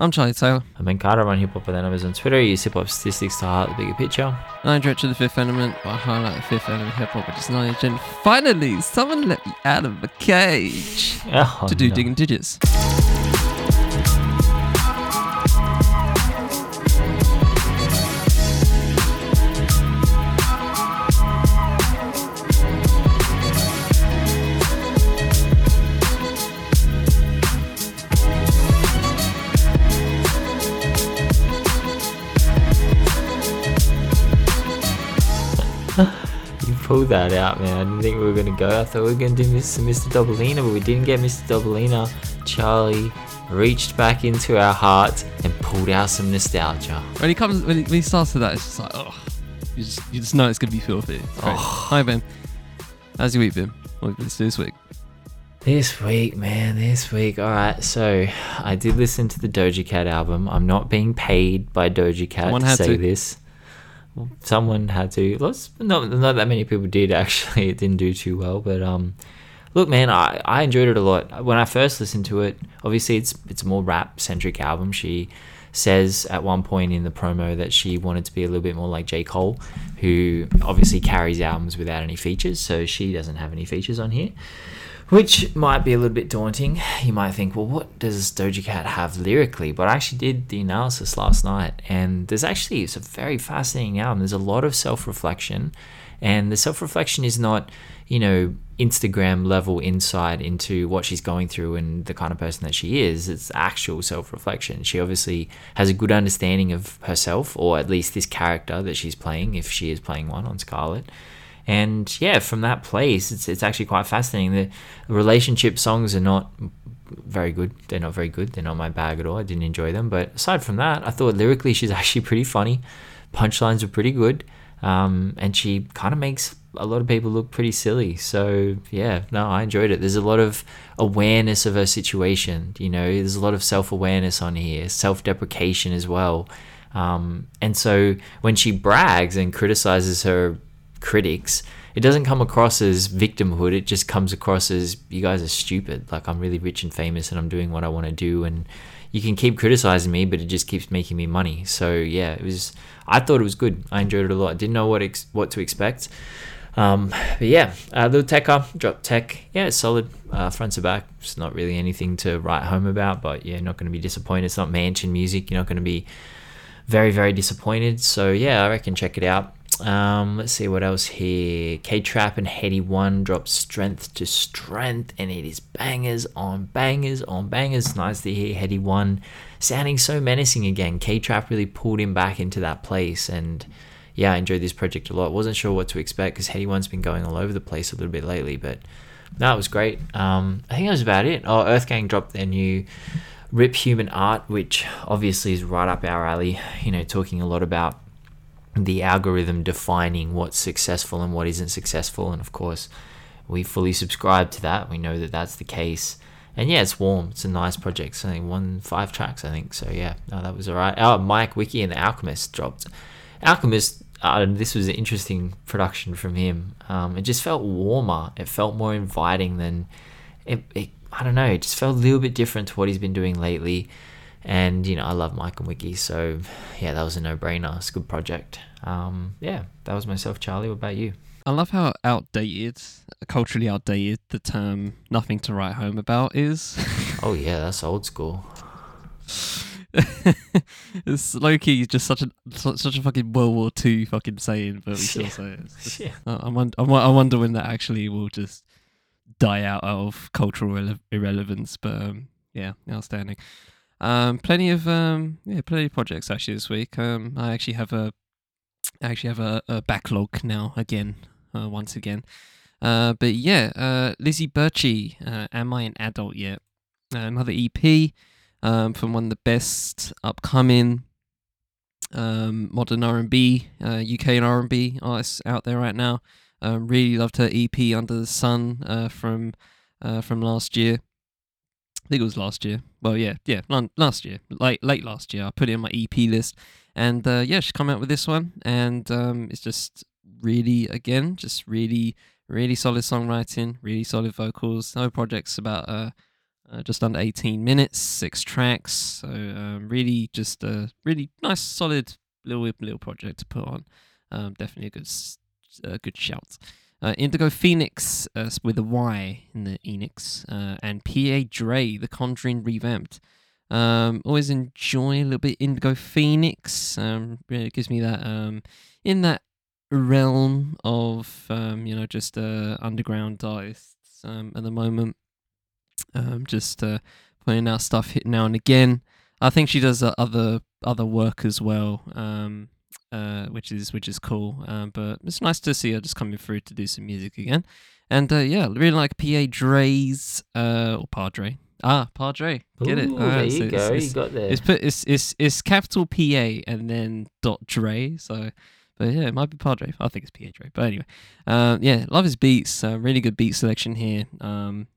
I'm Charlie Taylor. I'm Ben Carter, run Hip Hop with Numbers on Twitter. Use hip hop statistics to highlight the bigger picture. I directed the fifth element, I highlight the fifth element hip hop, which is knowledge. And finally, someone let me out of the cage Oh, to do no. digging digits. That out, man. I didn't think we were gonna go. I thought we were gonna do Mr. Mr. Dobalina, but we didn't get Mr. Dobalina. Charlie reached back into our hearts and pulled out some nostalgia. When he comes, when he, when he starts with that, it's just like, oh, you just, you just know it's gonna be filthy. Great. Oh. Hi Ben, how's your week been? What have you been this week? This week, man, this week. All right, so I did listen to the Doja Cat album. I'm not being paid by Doja Cat Someone to say to. this. Someone had to. Lots, not, not that many people did actually. It didn't do too well, but um, look, man, I, I enjoyed it a lot. When I first listened to it, obviously it's it's a more rap centric album. She says at one point in the promo that she wanted to be a little bit more like J Cole, who obviously carries albums without any features. So she doesn't have any features on here which might be a little bit daunting. You might think, well, what does Doja Cat have lyrically? But I actually did the analysis last night, and there's actually it's a very fascinating album. There's a lot of self-reflection, and the self-reflection is not, you know, Instagram level insight into what she's going through and the kind of person that she is. It's actual self-reflection. She obviously has a good understanding of herself, or at least this character that she's playing, if she is playing one on Scarlet and yeah, from that place, it's it's actually quite fascinating. The relationship songs are not very good. They're not very good. They're not my bag at all. I didn't enjoy them. But aside from that, I thought lyrically she's actually pretty funny. Punchlines are pretty good, um, and she kind of makes a lot of people look pretty silly. So yeah, no, I enjoyed it. There's a lot of awareness of her situation. You know, there's a lot of self awareness on here, self deprecation as well. Um, and so when she brags and criticizes her critics, it doesn't come across as victimhood. It just comes across as you guys are stupid. Like I'm really rich and famous and I'm doing what I want to do and you can keep criticizing me, but it just keeps making me money. So yeah, it was. I thought it was good. I enjoyed it a lot. Didn't know what ex- what to expect. Um, but yeah, uh, Lil Tecca drop TEC. Yeah, it's solid. Uh, front to back. It's not really anything to write home about, but yeah, not going to be disappointed. It's not mansion music. You're not going to be very very disappointed. So yeah, I reckon check it out. Um, let's see what else here. K Trap and Headie One drop strength to strength, and it is bangers on bangers on bangers. Nice to hear Headie One sounding so menacing again. K Trap really pulled him back into that place, and yeah, I enjoyed this project a lot. Wasn't sure what to expect because Headie One's been going all over the place a little bit lately, but no, it was great. Um, I think that was about it. Oh, EARTHGANG dropped their new Rip Human Art, which obviously is right up our alley. You know, talking a lot about the algorithm defining what's successful and what isn't successful. And of course, we fully subscribe to that. We know that that's the case. And yeah, it's warm. It's a nice project. It's only one five tracks, I think. So yeah, no, that was all right. Oh, Mike Wiki and the Alchemist dropped. Alchemist. Uh, this was an interesting production from him. Um, it just felt warmer. It felt more inviting than it, it. I don't know. It just felt a little bit different to what he's been doing lately. And you know, I love Mike and Wiki, so yeah, that was a no-brainer. It's a good project. Um, yeah, that was myself, Charlie. What about you? I love how outdated, culturally outdated, the term "nothing to write home about" is. Oh yeah, that's old school. it's low key just such a such a fucking World War Two fucking saying, but we still Yeah. say it. Just- Yeah. I, I, wonder, when that actually will just die out of cultural irrele- irrelevance. But um, yeah, outstanding. Um, plenty of um, yeah, plenty of projects actually this week. Um, I actually have a, I actually have a, a backlog now again, uh, once again. Uh, but yeah, uh, Lizzie Berchie, uh, Am I an Adult Yet? Uh, another EP um, from one of the best upcoming um, modern R&B, uh, UK and R&B artists out there right now. Um, really loved her EP Under the Sun uh, from uh, from last year. I think it was last year. Well, yeah, yeah, last year, late late last year. I put it in my EP list, and uh, yeah, she's come out with this one, and um, it's just really, again, just really, really solid songwriting, really solid vocals. No projects about uh, uh, just under 18 minutes, six tracks. So um, really, just a really nice, solid little little project to put on. Um, definitely a good a good shout. Uh, Indigo Phoenyx uh, with a Y in the Enix, uh, and PA Dre, The Conjuring revamped. Um, always enjoy a little bit Indigo Phoenyx. Um, gives me that um, in that realm of um, you know just uh, underground artists um, at the moment. Um, just uh, putting out stuff hit now and again. I think she does uh, other other work as well, um, uh, which is which is cool. Um, but it's nice to see her just coming through to do some music again. And uh, yeah, really like PA Dre's uh, or Padre. Ah, Padre, get it? Ooh, Ah, there you it's- go. it's- you got there. it's put it's it's it's capital P A and then dot Dre. So, but yeah, it might be Padre. I think it's P A Dre. But anyway, uh, yeah, love his beats. Uh, really good beat selection here. Um,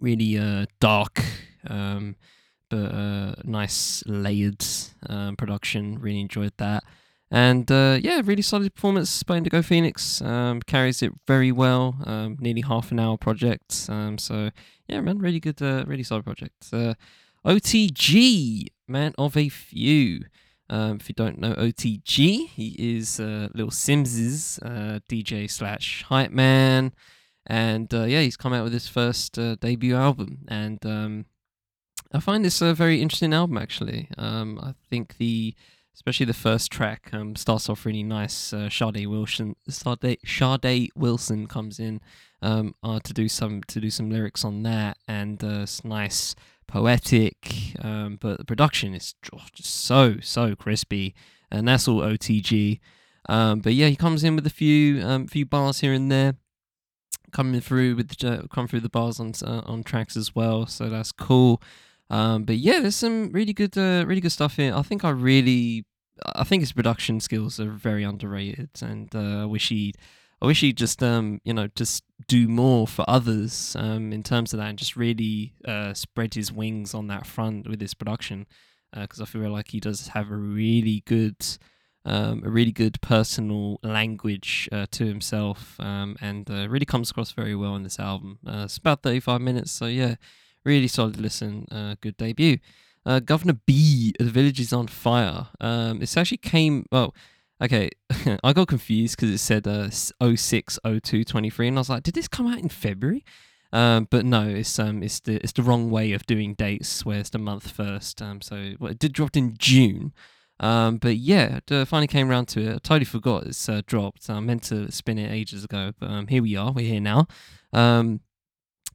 really uh dark, um, but uh nice layered um, production. Really enjoyed that. And uh, yeah, really solid performance by Indigo Phoenyx. Um, carries it very well. Um, nearly half an hour project. Um, so yeah, man, really good, uh, really solid project. Uh, OTG, man of a few. Um, if you don't know OTG, he is uh, Lil Simz's uh, DJ slash hype man, and uh, yeah, he's come out with his first uh, debut album, and um, I find this a very interesting album actually. I think the especially the first track um, starts off really nice. Uh, Sade Wilson, Sade, Sade Wilson comes in um, uh, to do some to do some lyrics on that, and uh, it's nice, poetic. Um, but the production is just so so crispy, and that's all OTG. Um, but yeah, he comes in with a few um, few bars here and there, coming through with the, uh, come through the bars on uh, on tracks as well. So that's cool. Um, but yeah, there's some really good, uh, really good stuff here. I think I really, I think his production skills are very underrated, and uh, I wish he, I wish he'd just, um, you know, just do more for others, um, in terms of that, and just really, uh, spread his wings on that front with his production, because I feel like he does have a really good, um, a really good personal language uh, to himself, um, and uh, really comes across very well in this album. Uh, it's about 35 minutes, so yeah, really solid listen. Uh, good debut. Uh, Guvna B, The Village is on Fire. Um, this actually came, well, okay, I got confused because it said uh, 06, 02, 23, and I was like, did this come out in February? Um, but no, it's um, it's the it's the wrong way of doing dates, where it's the month first. Um, so well, it did dropped in June, um, but yeah, uh, finally came around to it. I totally forgot it's uh, dropped. I meant to spin it ages ago, but um, here we are. We're here now. Um,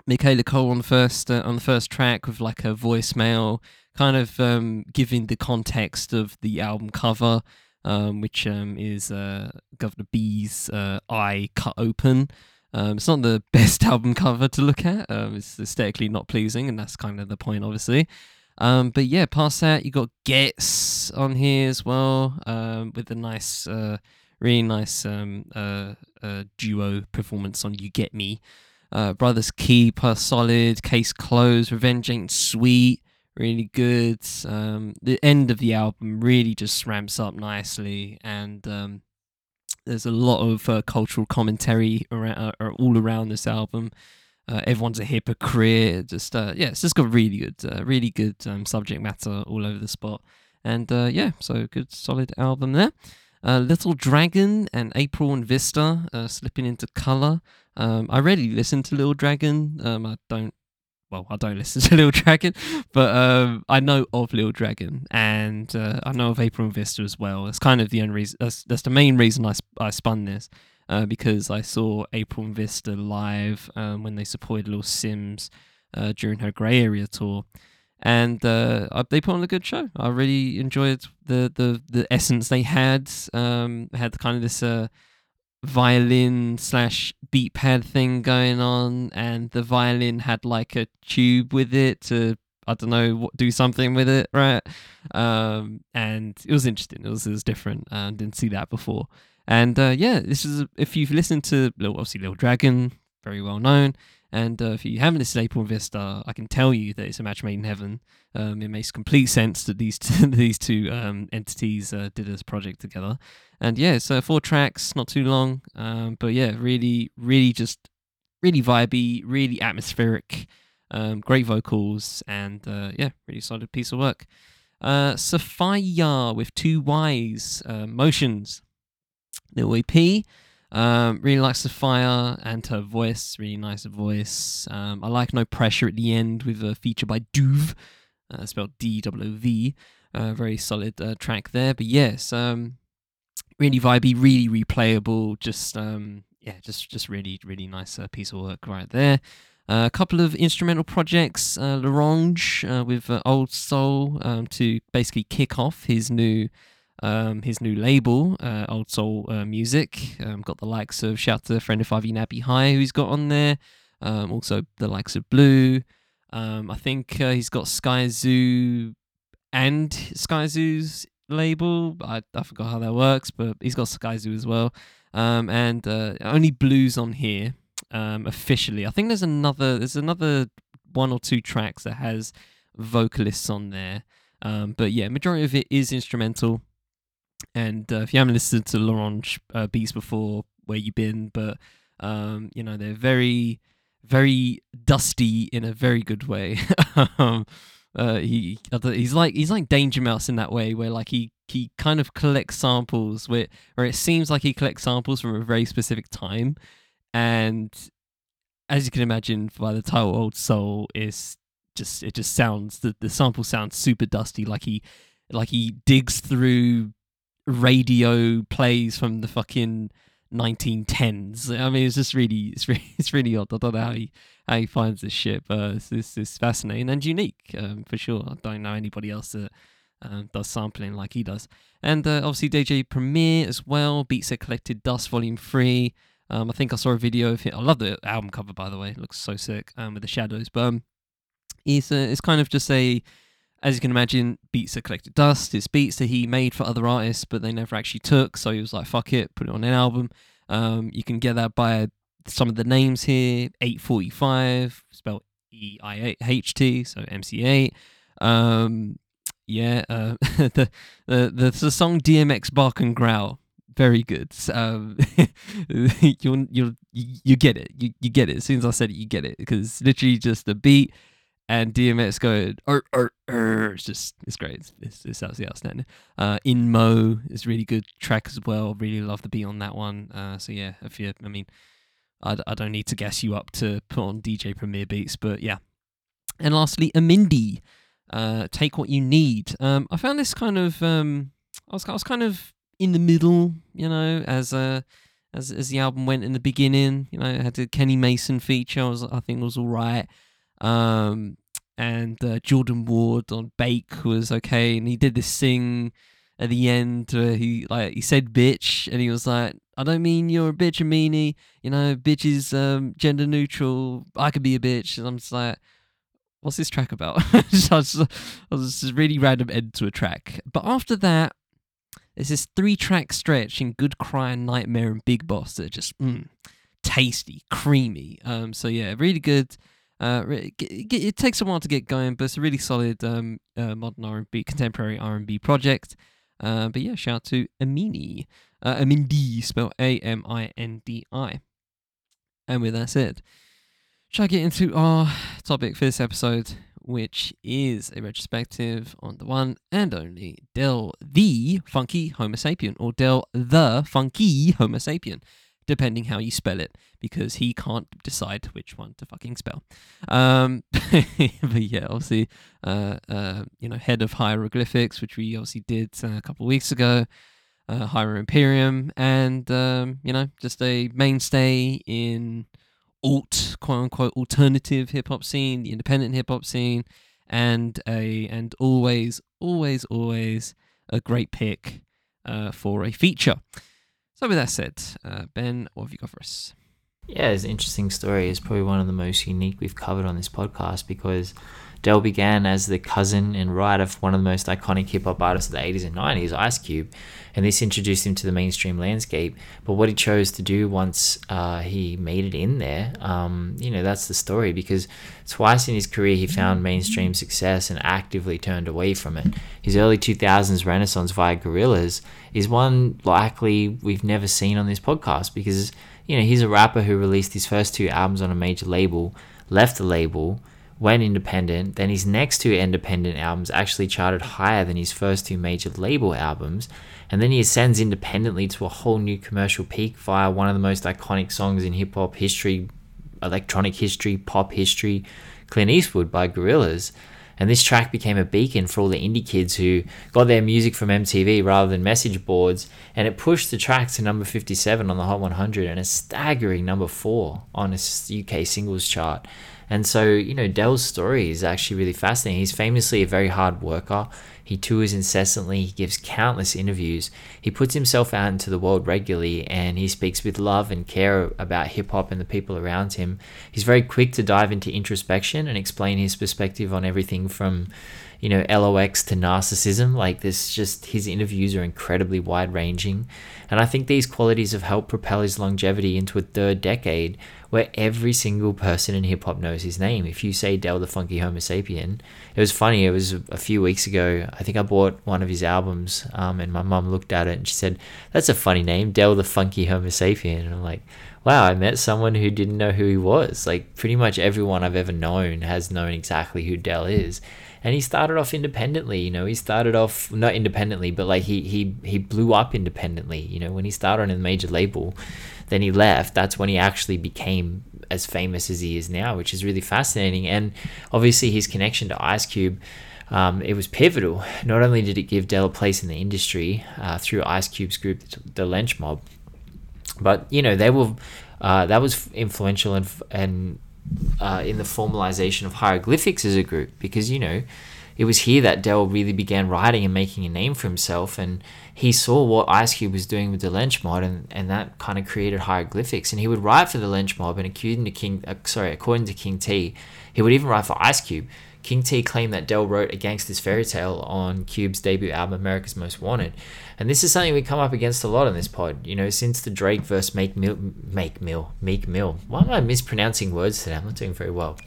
Michaela Coel on the first uh, on the first track with like a voicemail, kind of um, giving the context of the album cover, um, which um, is uh, Guvna B's uh, eye cut open. Um, it's not the best album cover to look at. Um, it's aesthetically not pleasing, and that's kind of the point, obviously. Um, but yeah, past that, you got Gets on here as well, with a nice, uh, really nice uh, uh, duo performance on "You Get Me." Uh, Brothers Keeper, solid. Case closed. Revenge ain't sweet. Really good. Um, the end of the album really just ramps up nicely, and um, there's a lot of uh, cultural commentary around, uh, all around this album. Uh, everyone's a hypocrite. Just uh, yeah, it's just got really good, uh, really good um, subject matter all over the spot, and uh, yeah, so good, solid album there. Uh, Little Dragon and April and Vista uh, slipping into color. Um, I rarely listen to Little Dragon. Um, I don't. Well, I don't listen to Little Dragon, but um, I know of Little Dragon, and uh, I know of April and Vista as well. It's kind of the only reason. That's, that's the main reason I, sp- I spun this, uh, because I saw April and Vista live um, when they supported Little Simz uh, during her Grey Area tour, and uh, they put on a good show. I really enjoyed the the the essence they had. Um, had kind of this uh, violin slash beat pad thing going on, and the violin had like a tube with it to I don't know what do something with it, right? Um, and it was interesting. It was it was different. I didn't see that before. And uh, yeah, this is if you've listened to obviously Little Dragon, very well known. And uh, if you haven't listened to April Vista, I can tell you that it's a match made in heaven. Um, it makes complete sense that these two, these two um, entities uh, did this project together. And yeah, so four tracks, not too long, um, but yeah, really, really just really vibey, really atmospheric. Um, great vocals and uh, yeah, really solid piece of work. Uh, Safiyyah with two Y's, uh, Motions, little EP. Um, really the fire and her voice, really nice voice. Um, I like No Pressure at the end with a feature by Duve, uh, spelled D W O V. Uh, very solid uh, track there. But yes, um, really vibey, really replayable. Just um, yeah, just just really really nice uh, piece of work right there. Uh, a couple of instrumental projects, uh, L'Orange uh, with Old Soul um, to basically kick off his new um, his new label, uh, Old Soul uh, Music. Um, got the likes of shout to the friend of Ivy Nappy High who's got on there. Um, also the likes of Blu. Um, I think uh, he's got Skyzoo and Skyzoo's label. I, I forgot how that works, but he's got Skyzoo as well. Um, and uh, only Blu's on here um, officially. I think there's another there's another one or two tracks that has vocalists on there. Um, but yeah, majority of it is instrumental. And uh, if you haven't listened to L'Orange uh, beats before, where you been? But um, you know they're very, very dusty in a very good way. um, uh, he he's like he's like Danger Mouse in that way, where like he he kind of collects samples where where it seems like he collects samples from a very specific time, and as you can imagine by the title old soul is just it just sounds the, the sample sounds super dusty like he like he digs through radio plays from the fucking 1910s i mean it's just really it's really it's really odd i don't know how he how he finds this shit but it's, it's, it's fascinating and unique um, for sure i don't know anybody else that um, does sampling like he does and uh, obviously dj premier as well beats that collected dust volume 3 um, I think I saw a video of him. I love the album cover, by the way. It looks so sick um, with the shadows. But um, it's, uh, it's kind of just a, as you can imagine, beats are collected dust. It's beats that he made for other artists, but they never actually took. So he was like, fuck it, put it on an album. Um, you can get that by some of the names here 845, spelled E I H T, so MC Eiht. Um, yeah, uh, the, the, the the song DMX Bark and Growl very good. Um, you'll you'll you get it. You you get it. As soon as I said it, you get it because literally just the beat and DMX going er, er, er, it's just it's great. It's, it's, it's absolutely outstanding. Uh, In Mo is really good track as well. Really love the beat on that one. Uh, so yeah, if you, I mean, I, I don't need to gas you up to put on DJ Premier beats, but yeah. And lastly, Amindi, uh, take what you need. Um, I found this kind of um, I was I was kind of in the middle, you know, as uh, as as the album went in the beginning. You know, it had the Kenny Mason feature. I, was, I think was all right. Um, and uh, Jordan Ward on Bake was okay, and he did this thing at the end where he like he said bitch, and he was like, I don't mean you're a bitch, meanie. You know, bitch is um, gender neutral. I could be a bitch, and I'm just like. What's this track about? I was I was just really random end to a track. But after that, there's this three track stretch in Good Cry and Nightmare and Big Boss that are just mm, tasty, creamy. Um, so yeah, really good. Uh, it takes a while to get going, but it's a really solid um, uh, modern R&B, contemporary R&B project. Uh, but yeah, shout out to Amini, uh, Amindi, spelled A-M-I-N-D-I. And with that said, shall I get into our topic for this episode? which is a retrospective on the one and only Del the Funky Homo sapien, or Del the Funky Homo sapien, depending how you spell it, because he can't decide which one to fucking spell. Um, but yeah, obviously, uh, uh, you know, head of hieroglyphics, which we obviously did uh, a couple of weeks ago. Uh, Imperium, and um, you know, just a mainstay in alt quote unquote alternative hip hop scene, the independent hip hop scene, and a and always always always a great pick uh, for a feature. So with that said, uh, Ben, what have you got for us? Yeah, it's an interesting story. It's probably one of the most unique we've covered on this podcast because Del began as the cousin and writer of one of the most iconic hip hop artists of the 80s and 90s, Ice Cube, and this introduced him to the mainstream landscape. But what he chose to do once uh, he made it in there, um, you know, that's the story because twice in his career he found mainstream success and actively turned away from it. His early 2000s renaissance via Gorillaz is one likely we've never seen on this podcast because, you know, he's a rapper who released his first two albums on a major label, left the label went independent. Then his next two independent albums actually charted higher than his first two major label albums. And then he ascends independently to a whole new commercial peak via one of the most iconic songs in hip hop history, electronic history, pop history, Clint Eastwood by Gorillaz. And this track became a beacon for all the indie kids who got their music from MTV rather than message boards. And it pushed the track to number 57 on the Hot 100 and a staggering number four on a UK singles chart. And so, you know, Del's story is actually really fascinating. He's famously a very hard worker. He tours incessantly, he gives countless interviews, he puts himself out into the world regularly, and he speaks with love and care about hip hop and the people around him. He's very quick to dive into introspection and explain his perspective on everything from, you know, LOX to narcissism. Like, this just his interviews are incredibly wide ranging. And I think these qualities have helped propel his longevity into a third decade where every single person in hip hop knows his name. If you say Del the Funky Homo Sapien, it was funny. It was a few weeks ago. I think I bought one of his albums, um, and my mum looked at it and she said, "That's a funny name, Del the Funky Homosapien." And I'm like, "Wow, I met someone who didn't know who he was. Like pretty much everyone I've ever known has known exactly who Del is." And he started off independently you know he started off not independently but like he he he blew up independently you know when he started on a major label then he left. That's when he actually became as famous as he is now, which is really fascinating. And obviously, his connection to Ice Cube. Um, it was pivotal. Not only did it give Del a place in the industry uh, through Ice Cube's group, the Lench Mob, but you know they were uh, that was influential and and uh, in the formalization of hieroglyphics as a group because you know it was here that Del really began writing and making a name for himself. And he saw what Ice Cube was doing with the Lench Mob, and, and that kind of created hieroglyphics. And he would write for the Lench Mob, and according to King, uh, sorry, according to King T, he would even write for Ice Cube. King T claimed that Del wrote a gangster's fairy tale on Cube's debut album, America's Most Wanted. And this is something we come up against a lot in this pod. You know, since the Drake verse Make Mill, Make Mill, Meek Mill. Why am I mispronouncing words today? I'm not doing very well.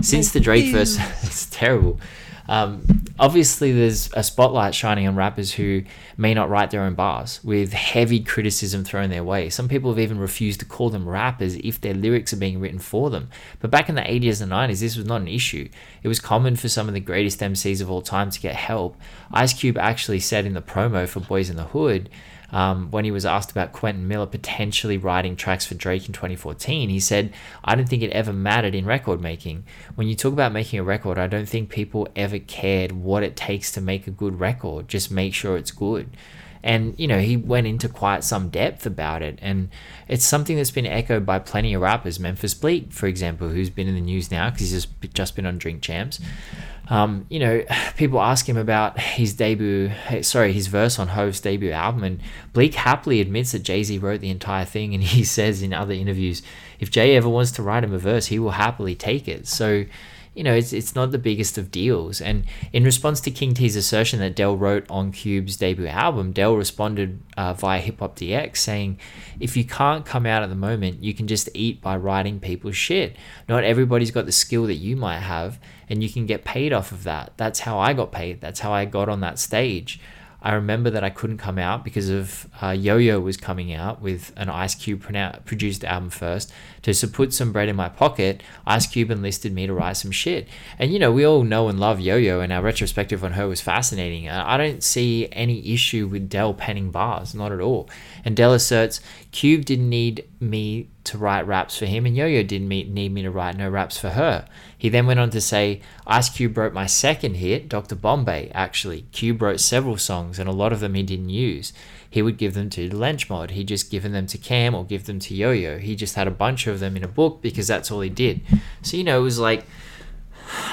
Since the Drake verse, it's terrible. Um, obviously, there's a spotlight shining on rappers who may not write their own bars, with heavy criticism thrown their way. Some people have even refused to call them rappers if their lyrics are being written for them. But back in the 80s and 90s, this was not an issue. It was common for some of the greatest MCs of all time to get help. Ice Cube actually said in the promo for Boys in the Hood, um, when he was asked about Quentin Miller potentially writing tracks for Drake in 2014, he said, I don't think it ever mattered in record making. When you talk about making a record, I don't think people ever cared what it takes to make a good record. Just make sure it's good. And, you know, he went into quite some depth about it. And it's something that's been echoed by plenty of rappers. Memphis Bleek, for example, who's been in the news now because he's just, just been on Drink Champs. Um, you know, people ask him about his debut, sorry, his verse on Hove's debut album, and Bleek happily admits that Jay Z wrote the entire thing, and he says in other interviews, if Jay ever wants to write him a verse, he will happily take it. So, you know, it's, it's not the biggest of deals. And in response to King T's assertion that Del wrote on Cube's debut album, Del responded uh, via Hip Hop DX saying, If you can't come out at the moment, you can just eat by writing people's shit. Not everybody's got the skill that you might have, and you can get paid off of that. That's how I got paid. That's how I got on that stage. I remember that I couldn't come out because of uh, Yo Yo was coming out with an Ice Cube produced album first. To put some bread in my pocket, Ice Cube enlisted me to write some shit. And you know, we all know and love Yo Yo, and our retrospective on her was fascinating. I don't see any issue with Del penning bars, not at all. And Del asserts Cube didn't need me to write raps for him, and Yo Yo didn't need me to write no raps for her. He then went on to say, Ice Cube wrote my second hit, Dr. Bombay, actually. Cube wrote several songs, and a lot of them he didn't use. He would give them to Lench Mob. He'd just given them to Kam or give them to Yo Yo. He just had a bunch of them in a book because that's all he did. So, you know, it was like,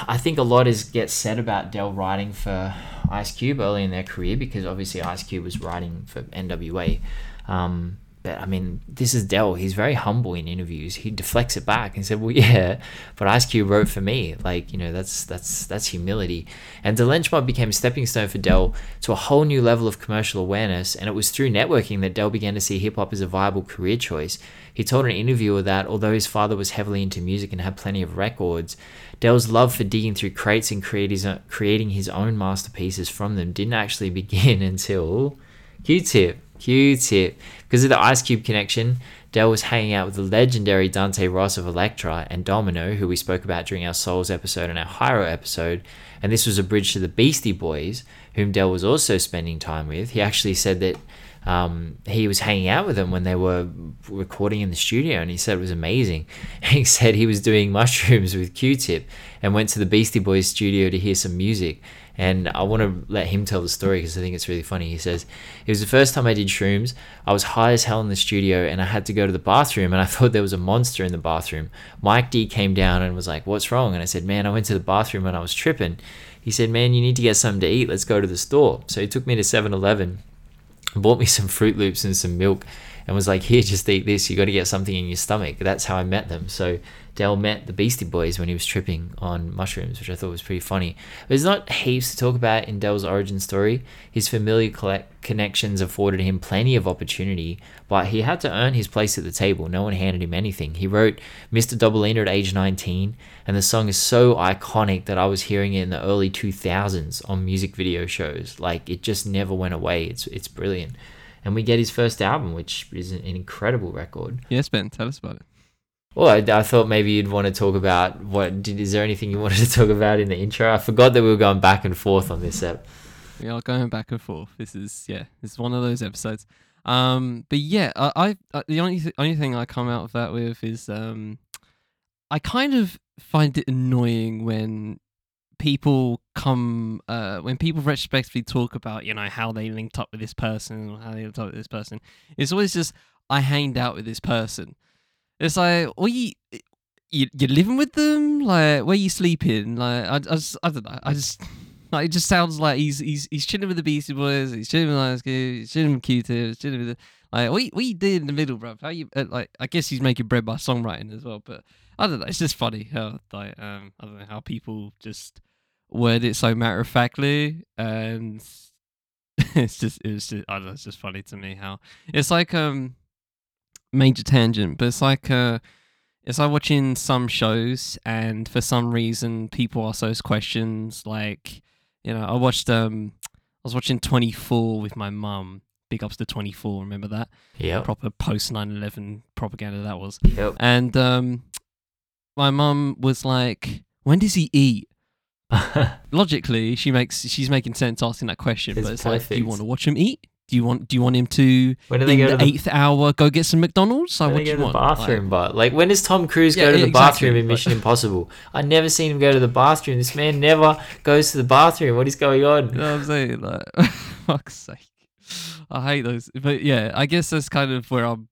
I think a lot is gets said about Del writing for Ice Cube early in their career because obviously Ice Cube was writing for NWA. Um, but I mean, this is Del. He's very humble in interviews. He deflects it back and said, "Well, yeah, but Ice Cube wrote for me. Like, you know, that's that's that's humility." And the Lench Mob became a stepping stone for Del to a whole new level of commercial awareness. And it was through networking that Del began to see hip hop as a viable career choice. He told an interviewer that although his father was heavily into music and had plenty of records, Del's love for digging through crates and creating his own masterpieces from them didn't actually begin until Q-Tip Q-Tip. Because of the Ice Cube connection, Del was hanging out with the legendary Dante Ross of Elektra and Domino, who we spoke about during our Souls episode and our Hiero episode. And this was a bridge to the Beastie Boys, whom Del was also spending time with. He actually said that um, he was hanging out with them when they were recording in the studio, and he said it was amazing. He said he was doing mushrooms with Q-Tip and went to the Beastie Boys studio to hear some music. And I want to let him tell the story because I think it's really funny. He says, It was the first time I did shrooms. I was high as hell in the studio and I had to go to the bathroom and I thought there was a monster in the bathroom. Mike D came down and was like, What's wrong? And I said, Man, I went to the bathroom and I was tripping. He said, Man, you need to get something to eat. Let's go to the store. So he took me to 7 Eleven, bought me some Froot Loops and some milk and was like, Here, just eat this. You got to get something in your stomach. That's how I met them. So Del met the Beastie Boys when he was tripping on mushrooms, which I thought was pretty funny. There's not heaps to talk about in Del's origin story. His familiar connections afforded him plenty of opportunity, but he had to earn his place at the table. No one handed him anything. He wrote Mr. Dobalina at age 19, and the song is so iconic that I was hearing it in the early 2000s on music video shows. Like it just never went away. It's it's brilliant. And we get his first album, which is an incredible record. Yes, Ben, tell us about it. Well, I, I, thought maybe you'd want to talk about what. Did, is there anything you wanted to talk about in the intro? I forgot that we were going back and forth on this ep. We are going back and forth. This is yeah, this is one of those episodes. Um, but yeah, I, I, I the only th- only thing I come out of that with is um, I kind of find it annoying when people come uh when people retrospectively talk about you know how they linked up with this person or how they linked up with this person. It's always just I hanged out with this person it's like, well you, you you're living with them? Like, where you sleeping? Like, I, I, just, I don't know. I just, like, it just sounds like he's he's he's chilling with the Beastie Boys. He's chilling with Ice Cube. He's chilling with Q-Tip. He's chilling with the, like, what what did in the middle, bro? How you uh, like? I guess he's making bread by songwriting as well. But I don't know. It's just funny how like um I don't know how people just word it so matter of factly and it's just it's just I don't know. It's just funny to me how it's like um major tangent, but it's like uh, it's like watching some shows, and for some reason, people ask those questions. Like, you know, I watched um, I was watching Twenty Four with my mum. Big ups to Twenty Four. Remember that? Yeah. Proper post 9-11 propaganda that was. Yep. And um, my mum was like, "When does he eat?" Logically, she makes she's making sense asking that question, It's but it's like, do you want to watch him eat? Do you want do you want him to When do they in go the to the, eighth hour go get some McDonald's? Like, when what do go you to the want? Like, bathroom? but like, when does Tom Cruise Yeah, go to the exactly, bathroom in but- Mission Impossible? I never seen him go to the bathroom. This man never goes to the bathroom. What is going on? You know what I'm saying? Like, fuck's sake. I hate those. But yeah, I guess that's kind of where I'm,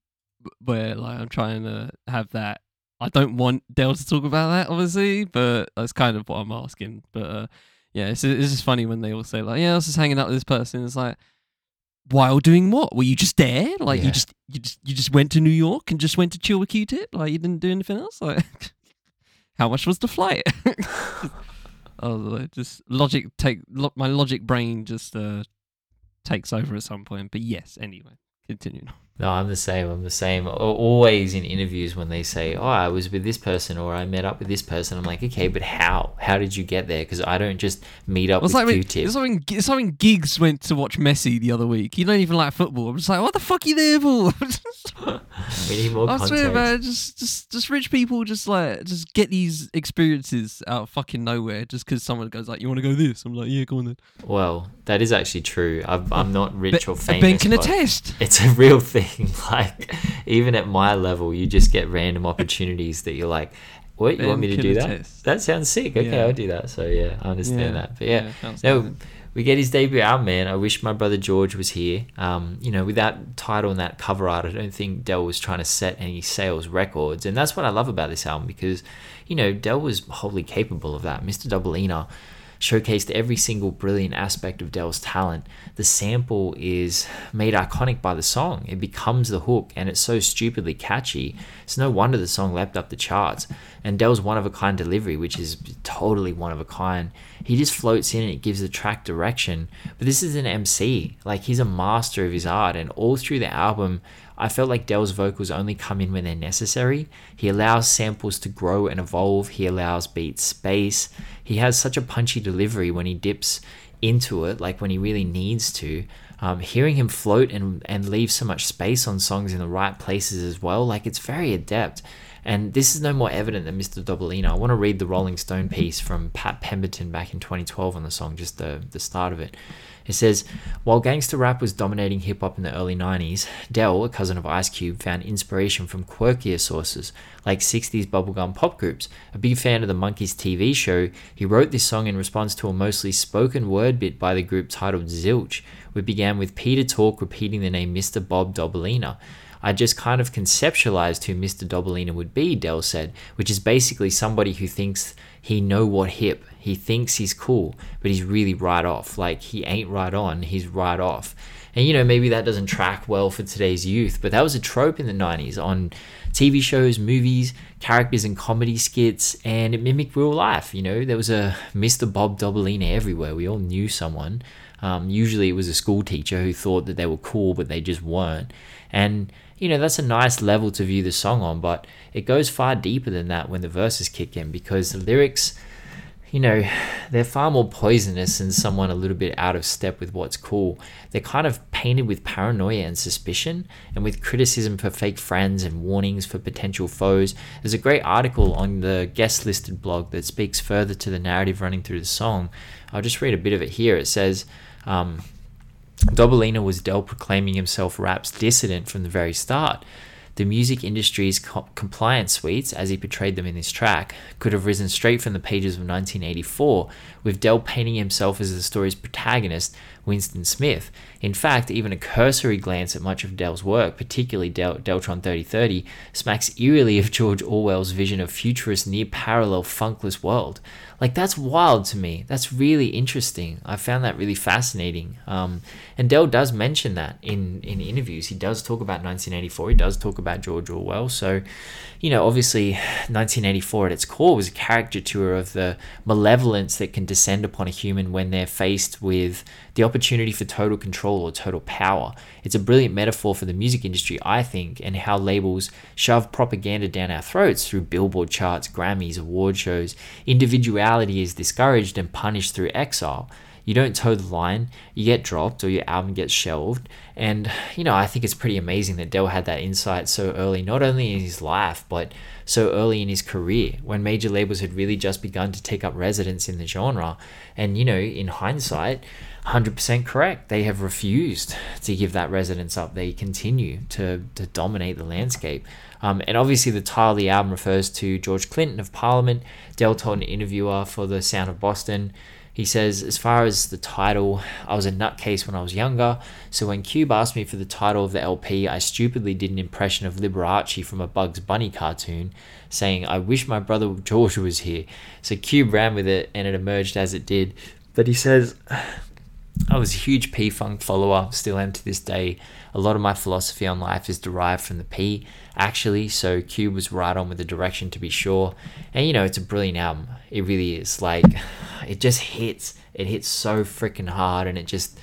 where like I'm trying to have that. I don't want Dale to talk about that, obviously, but that's kind of what I'm asking. But uh, yeah, it's, it's just funny when they all say like, "Yeah, I was just hanging out with this person." It's like, while doing what? Were you just there? Like Yeah. you just you just you just went to New York and just went to chill with Q-Tip? Like you didn't do anything else? Like, how much was the flight? oh, just logic take lo- my logic brain just uh takes over at some point. But yes, anyway, continuing. No, I'm the same. I'm the same. Always in interviews when they say, "Oh, I was with this person" or "I met up with this person," I'm like, "Okay, but how? How did you get there?" Because I don't just meet up It's with like when, Q-Tip. it's like when it's like when Giggs went to watch Messi the other week. He don't even like football. I'm just like, what the fuck are you there for? we need more I context. swear, man, just just just rich people just like just get these experiences out of fucking nowhere just because someone goes like, you want to go this? I'm like, yeah, go on then. Well, that is actually true. I've, I'm not rich or famous. ben can attest. It's a real thing. Like, even at my level, you just get random opportunities that you're like, "What? You want me to do that? attest. That sounds sick. Okay, Yeah. I'll do that." So yeah, I understand that. But yeah, sounds no, we get his debut album, man. I wish my brother George was here. Um, you know, with that title and that cover art, I don't think Del was trying to set any sales records, and that's what I love about this album because, you know, Del was wholly capable of that. Mr. Dobalina showcased every single brilliant aspect of Del's talent. The sample is made iconic by the song. It becomes the hook, and it's so stupidly catchy. It's no wonder the song leapt up the charts. And Del's one of a kind delivery, which is totally one of a kind. He just floats in and it gives the track direction. But this is an MC. Like he's a master of his art, and all through the album, I felt like Del's vocals only come in when they're necessary. He allows samples to grow and evolve. He allows beats space. He has such a punchy delivery when he dips into it, like when he really needs to. Um, hearing him float and, and leave so much space on songs in the right places as well, like it's very adept. And this is no more evident than Mr. Dobalina. I want to read the Rolling Stone piece from Pat Pemberton back in 2012 on the song, just the, the start of it. It says, while gangster rap was dominating hip hop in the early 90s, Del, a cousin of Ice Cube, found inspiration from quirkier sources like 60s bubblegum pop groups. A big fan of the Monkees TV show, he wrote this song in response to a mostly spoken word bit by the group titled Zilch, which began with Peter Tork repeating the name Mr. Bob Dobalina. I just kind of conceptualized who Mr. Dobalina would be, Del said, which is basically somebody who thinks he know what hip. He thinks he's cool, but he's really right off. Like he ain't right on, he's right off. And you know, maybe that doesn't track well for today's youth, but that was a trope in the 90s on TV shows, movies, characters in comedy skits, and it mimicked real life. You know, there was a Mr. Bob Dobalina everywhere. We all knew someone. Um, usually it was a school teacher who thought that they were cool, but they just weren't. And you know, that's a nice level to view the song on, but it goes far deeper than that when the verses kick in because the lyrics, you know, they're far more poisonous than someone a little bit out of step with what's cool. They're kind of painted with paranoia and suspicion and with criticism for fake friends and warnings for potential foes. There's a great article on the guest listed blog that speaks further to the narrative running through the song. I'll just read a bit of it here. It says, um, Dobalina was Del proclaiming himself rap's dissident from the very start. The music industry's co- compliance suites, as he portrayed them in this track, could have risen straight from the pages of 1984, with Del painting himself as the story's protagonist, Winston Smith. In fact, even a cursory glance at much of Del's work, particularly Del- Deltron 3030, smacks eerily of George Orwell's vision of futurist near parallel funkless world. Like that's wild to me. That's really interesting. I found that really fascinating. Um, and Del does mention that in in interviews. He does talk about 1984. He does talk about George Orwell. So, you know, obviously, 1984 at its core was a caricature of the malevolence that can descend upon a human when they're faced with the opportunity for total control or total power. It's a brilliant metaphor for the music industry, I think, and how labels shove propaganda down our throats through billboard charts, Grammys, award shows. Individuality is discouraged and punished through exile. You don't toe the line, you get dropped or your album gets shelved. And, you know, I think it's pretty amazing that Del had that insight so early, not only in his life, but so early in his career when major labels had really just begun to take up residence in the genre. And, you know, in hindsight, 100% correct. They have refused to give that residence up. They continue to, to dominate the landscape. Um, and obviously, the title of the album refers to George Clinton of Parliament. Del told an interviewer for The Sound of Boston. He says, as far as the title, I was a nutcase when I was younger, so when Cube asked me for the title of the LP, I stupidly did an impression of Liberace from a Bugs Bunny cartoon, saying, I wish my brother George was here. So Cube ran with it, and it emerged as it did. But he says, I was a huge P Funk follower, still am to this day. A lot of my philosophy on life is derived from the P, actually, so Cube was right on with the direction to be sure. And you know, it's a brilliant album. It really is. Like, it just hits. It hits so freaking hard, and it just,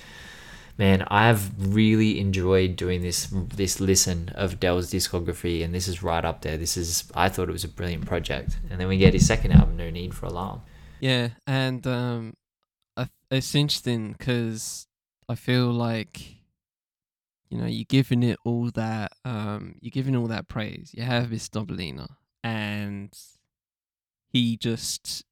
man, I've really enjoyed doing this this listen of Del's discography, and this is right up there. This is, I thought it was a brilliant project. And then we get his second album, No Need for Alarm. Yeah, and um, it's interesting because I feel like you know you're giving it all that um you're giving all that praise. You have Miss Dobalina, and he just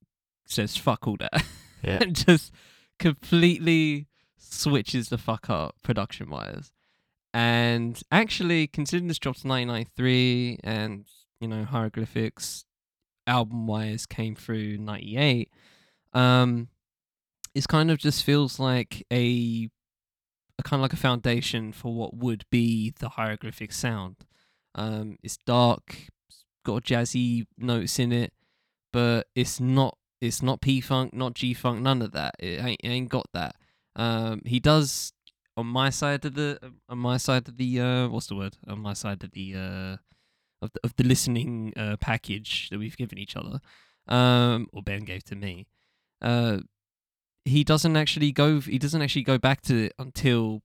says fuck all that, Yeah. and just completely switches the fuck up production wise. And actually, considering this dropped 1993, and you know hieroglyphics album wise came through 98 um it's kind of just feels like a, a kind of like a foundation for what would be the hieroglyphic sound. Um, it's dark, it's got jazzy notes in it, but it's not it's not P funk, not G funk, none of that. It ain't, it ain't got that. Um, he does on my side of the on my side of the uh, what's the word on my side of the uh, of the, of the listening uh, package that we've given each other, um, or Ben gave to me. Uh, he doesn't actually go he doesn't actually go back to it until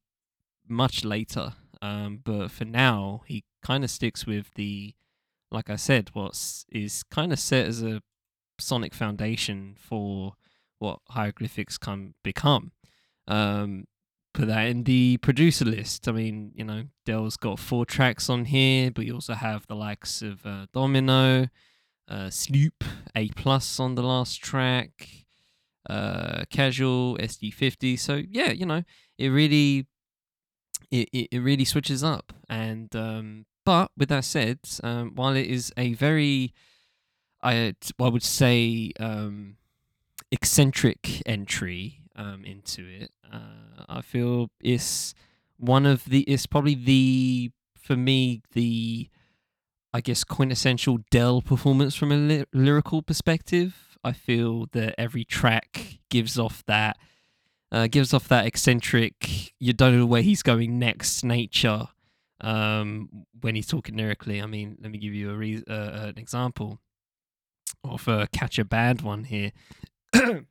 much later. Um but for now he kind of sticks with the like i said what's is kind of set as a sonic foundation for what hieroglyphics can become. Um, put that in the producer list. I mean, you know, Del's got four tracks on here, but you also have the likes of uh, Domino, uh, Snupe, A plus on the last track, uh, Casual, SD50. So yeah, you know, it really, it, it, it really switches up. And um, but with that said, um, while it is a very, I I would say um, eccentric entry um, into it. Uh, I feel it's one of the. It's probably the for me the, I guess quintessential Del performance from a ly- lyrical perspective. I feel that every track gives off that. Uh, gives off that eccentric, you don't know where he's going next nature um, when he's talking lyrically. I mean, let me give you a re- uh, an example of a catch a bad one here.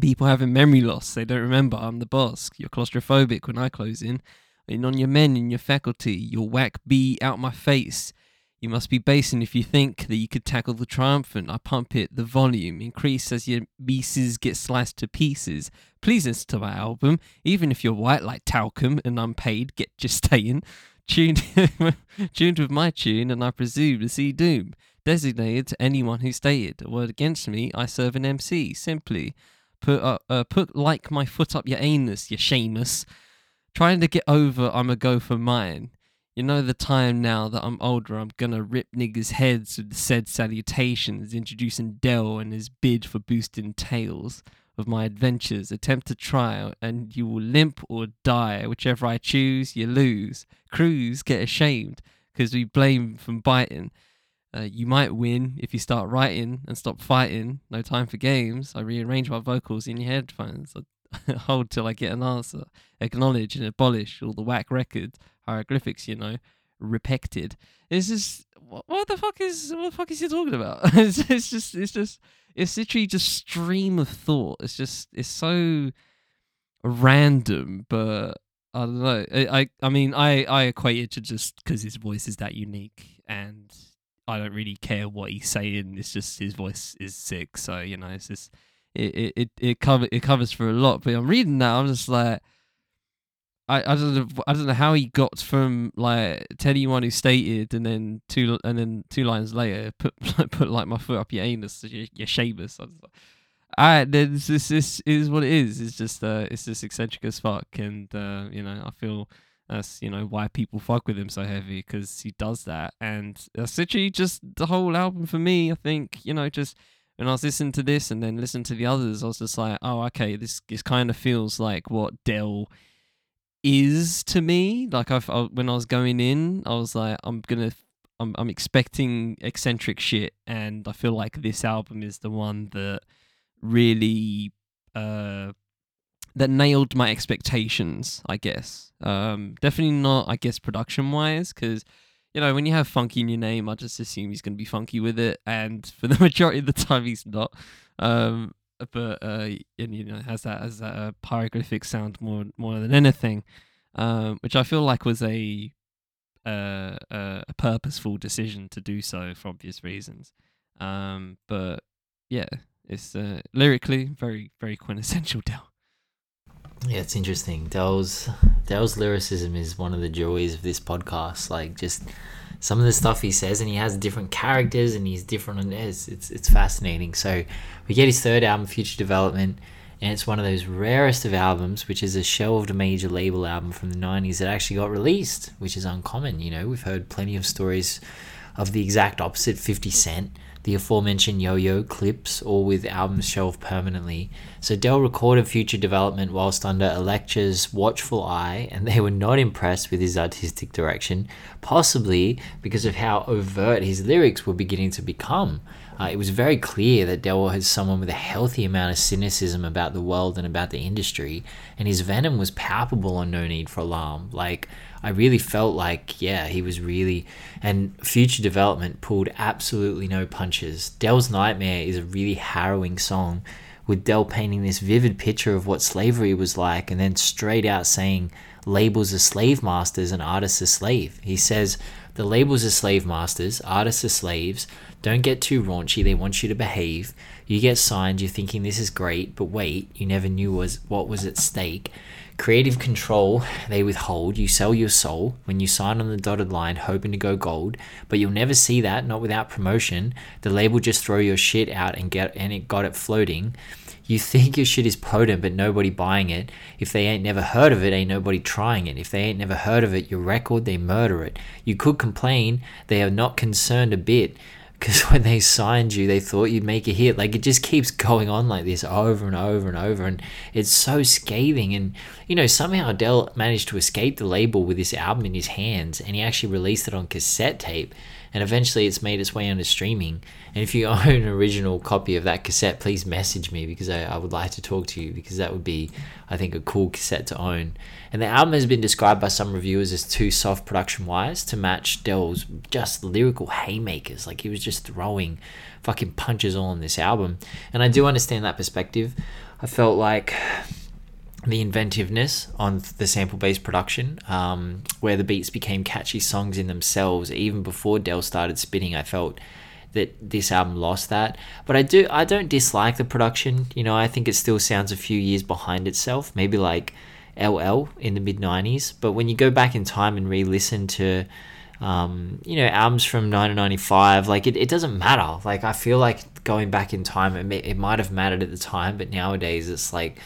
People having memory loss, they don't remember. I'm the boss. You're claustrophobic when I close in. And on your men in your faculty, you'll whack B out my face. You must be basing if you think that you could tackle the triumphant. I pump it, the volume, increase as your pieces get sliced to pieces. Please listen to my album, even if you're white like talcum and unpaid, get just staying. Tuned, tuned with my tune, and I presume to see doom. Designated to anyone who stated a word against me, I serve an MC. Simply put, uh, put like my foot up your anus, you shameless. Trying to get over, I'm a go for mine. You know the time now that I'm older, I'm gonna rip niggas' heads with said salutations, introducing Del and his bid for boosting tales of my adventures. Attempt to try, and you will limp or die. Whichever I choose, you lose. Crews get ashamed, because we blame from biting. Uh, you might win if you start writing and stop fighting. No time for games. I rearrange my vocals in your headphones. I hold till I get an answer. Acknowledge and abolish all the whack records hieroglyphics, you know, repected. It's just what, what the fuck is what the fuck is he talking about? it's, it's just it's just it's literally just stream of thought. It's just it's so random, but I don't know. I I, I mean I I equate it to just because his voice is that unique and. I don't really care what he's saying. It's just his voice is sick, so you know. It's just it it it, cover it covers for a lot. But I'm reading that, I'm just like, I, I don't know I don't know how he got from like you one who stated and then two and then two lines later put put like my foot up your anus your, your shavers. Alright, then this this is what it is. It's just uh it's just eccentric as fuck, and uh you know I feel that's you know why people fuck with him so heavy because he does that, and that's literally just the whole album for me. I think you know just when I was listening to this and then listening to the others, I was just like, oh okay, this this kind of feels like what Del is to me. Like I've, I, when I was going in, I was like, I'm gonna, I'm, I'm expecting eccentric shit, and I feel like this album is the one that really, uh, that nailed my expectations. I guess. Um, definitely not, I guess, production wise, because. You know, when you have funky in your name, I just assume he's going to be funky with it, and for the majority of the time, he's not. Um, but uh, and you know has that as a pyrographic sound more more than anything, um, which I feel like was a uh, a purposeful decision to do so for obvious reasons. Um, but yeah, it's uh, lyrically very very quintessential. Yeah, it's interesting. Del's Del's lyricism is one of the joys of this podcast. Like just some of the stuff he says, and he has different characters, and he's different. And it's it's, it's fascinating. So we get his third album, Future Development, and it's one of those rarest of albums, which is a shelved major label album from the '90s that actually got released, which is uncommon. You know, we've heard plenty of stories of the exact opposite, 50 Cent the aforementioned yo-yo Clipse or with albums shelved permanently. So Del recorded future development whilst under Elektra's watchful eye, and they were not impressed with his artistic direction, possibly because of how overt his lyrics were beginning to become. Uh, it was very clear that Del was someone with a healthy amount of cynicism about the world and about the industry, and his venom was palpable on No Need for Alarm. Like, I really felt like, yeah, he was really. And Future Development pulled absolutely no punches. Del's Nightmare is a really harrowing song, with Del painting this vivid picture of what slavery was like, and then straight out saying labels are slave masters and artists are slave. He says, The labels are slave masters, artists are slaves. Don't get too raunchy, they want you to behave. You get signed, you're thinking this is great, but wait, you never knew was what was at stake. Creative control, they withhold. You sell your soul when you sign on the dotted line, hoping to go gold, but you'll never see that, not without promotion. The label just throw your shit out and get and it got it floating. You think your shit is potent, but nobody buying it. If they ain't never heard of it, ain't nobody trying it. If they ain't never heard of it, your record, they murder it. You could complain, they are not concerned a bit because when they signed you, they thought you'd make a hit. Like it just keeps going on like this over and over and over, and it's so scathing. And you know, somehow Del managed to escape the label with this album in his hands, and he actually released it on cassette tape. And eventually, it's made its way onto streaming. And if you own an original copy of that cassette, please message me because I, I would like to talk to you because that would be, I think, a cool cassette to own. And the album has been described by some reviewers as too soft production wise to match Del's just lyrical haymakers. Like he was just throwing fucking punches all on this album. And I do understand that perspective. I felt like the inventiveness on the sample based production, um, where the beats became catchy songs in themselves, even before Del started spitting, I felt that this album lost that. But I do I don't dislike the production. You know, I think it still sounds a few years behind itself, maybe like LL in the mid '90s. But when you go back in time and re-listen to um, you know, albums from 1995, like it, it doesn't matter. Like I feel like going back in time, it, it might have mattered at the time, but nowadays it's like,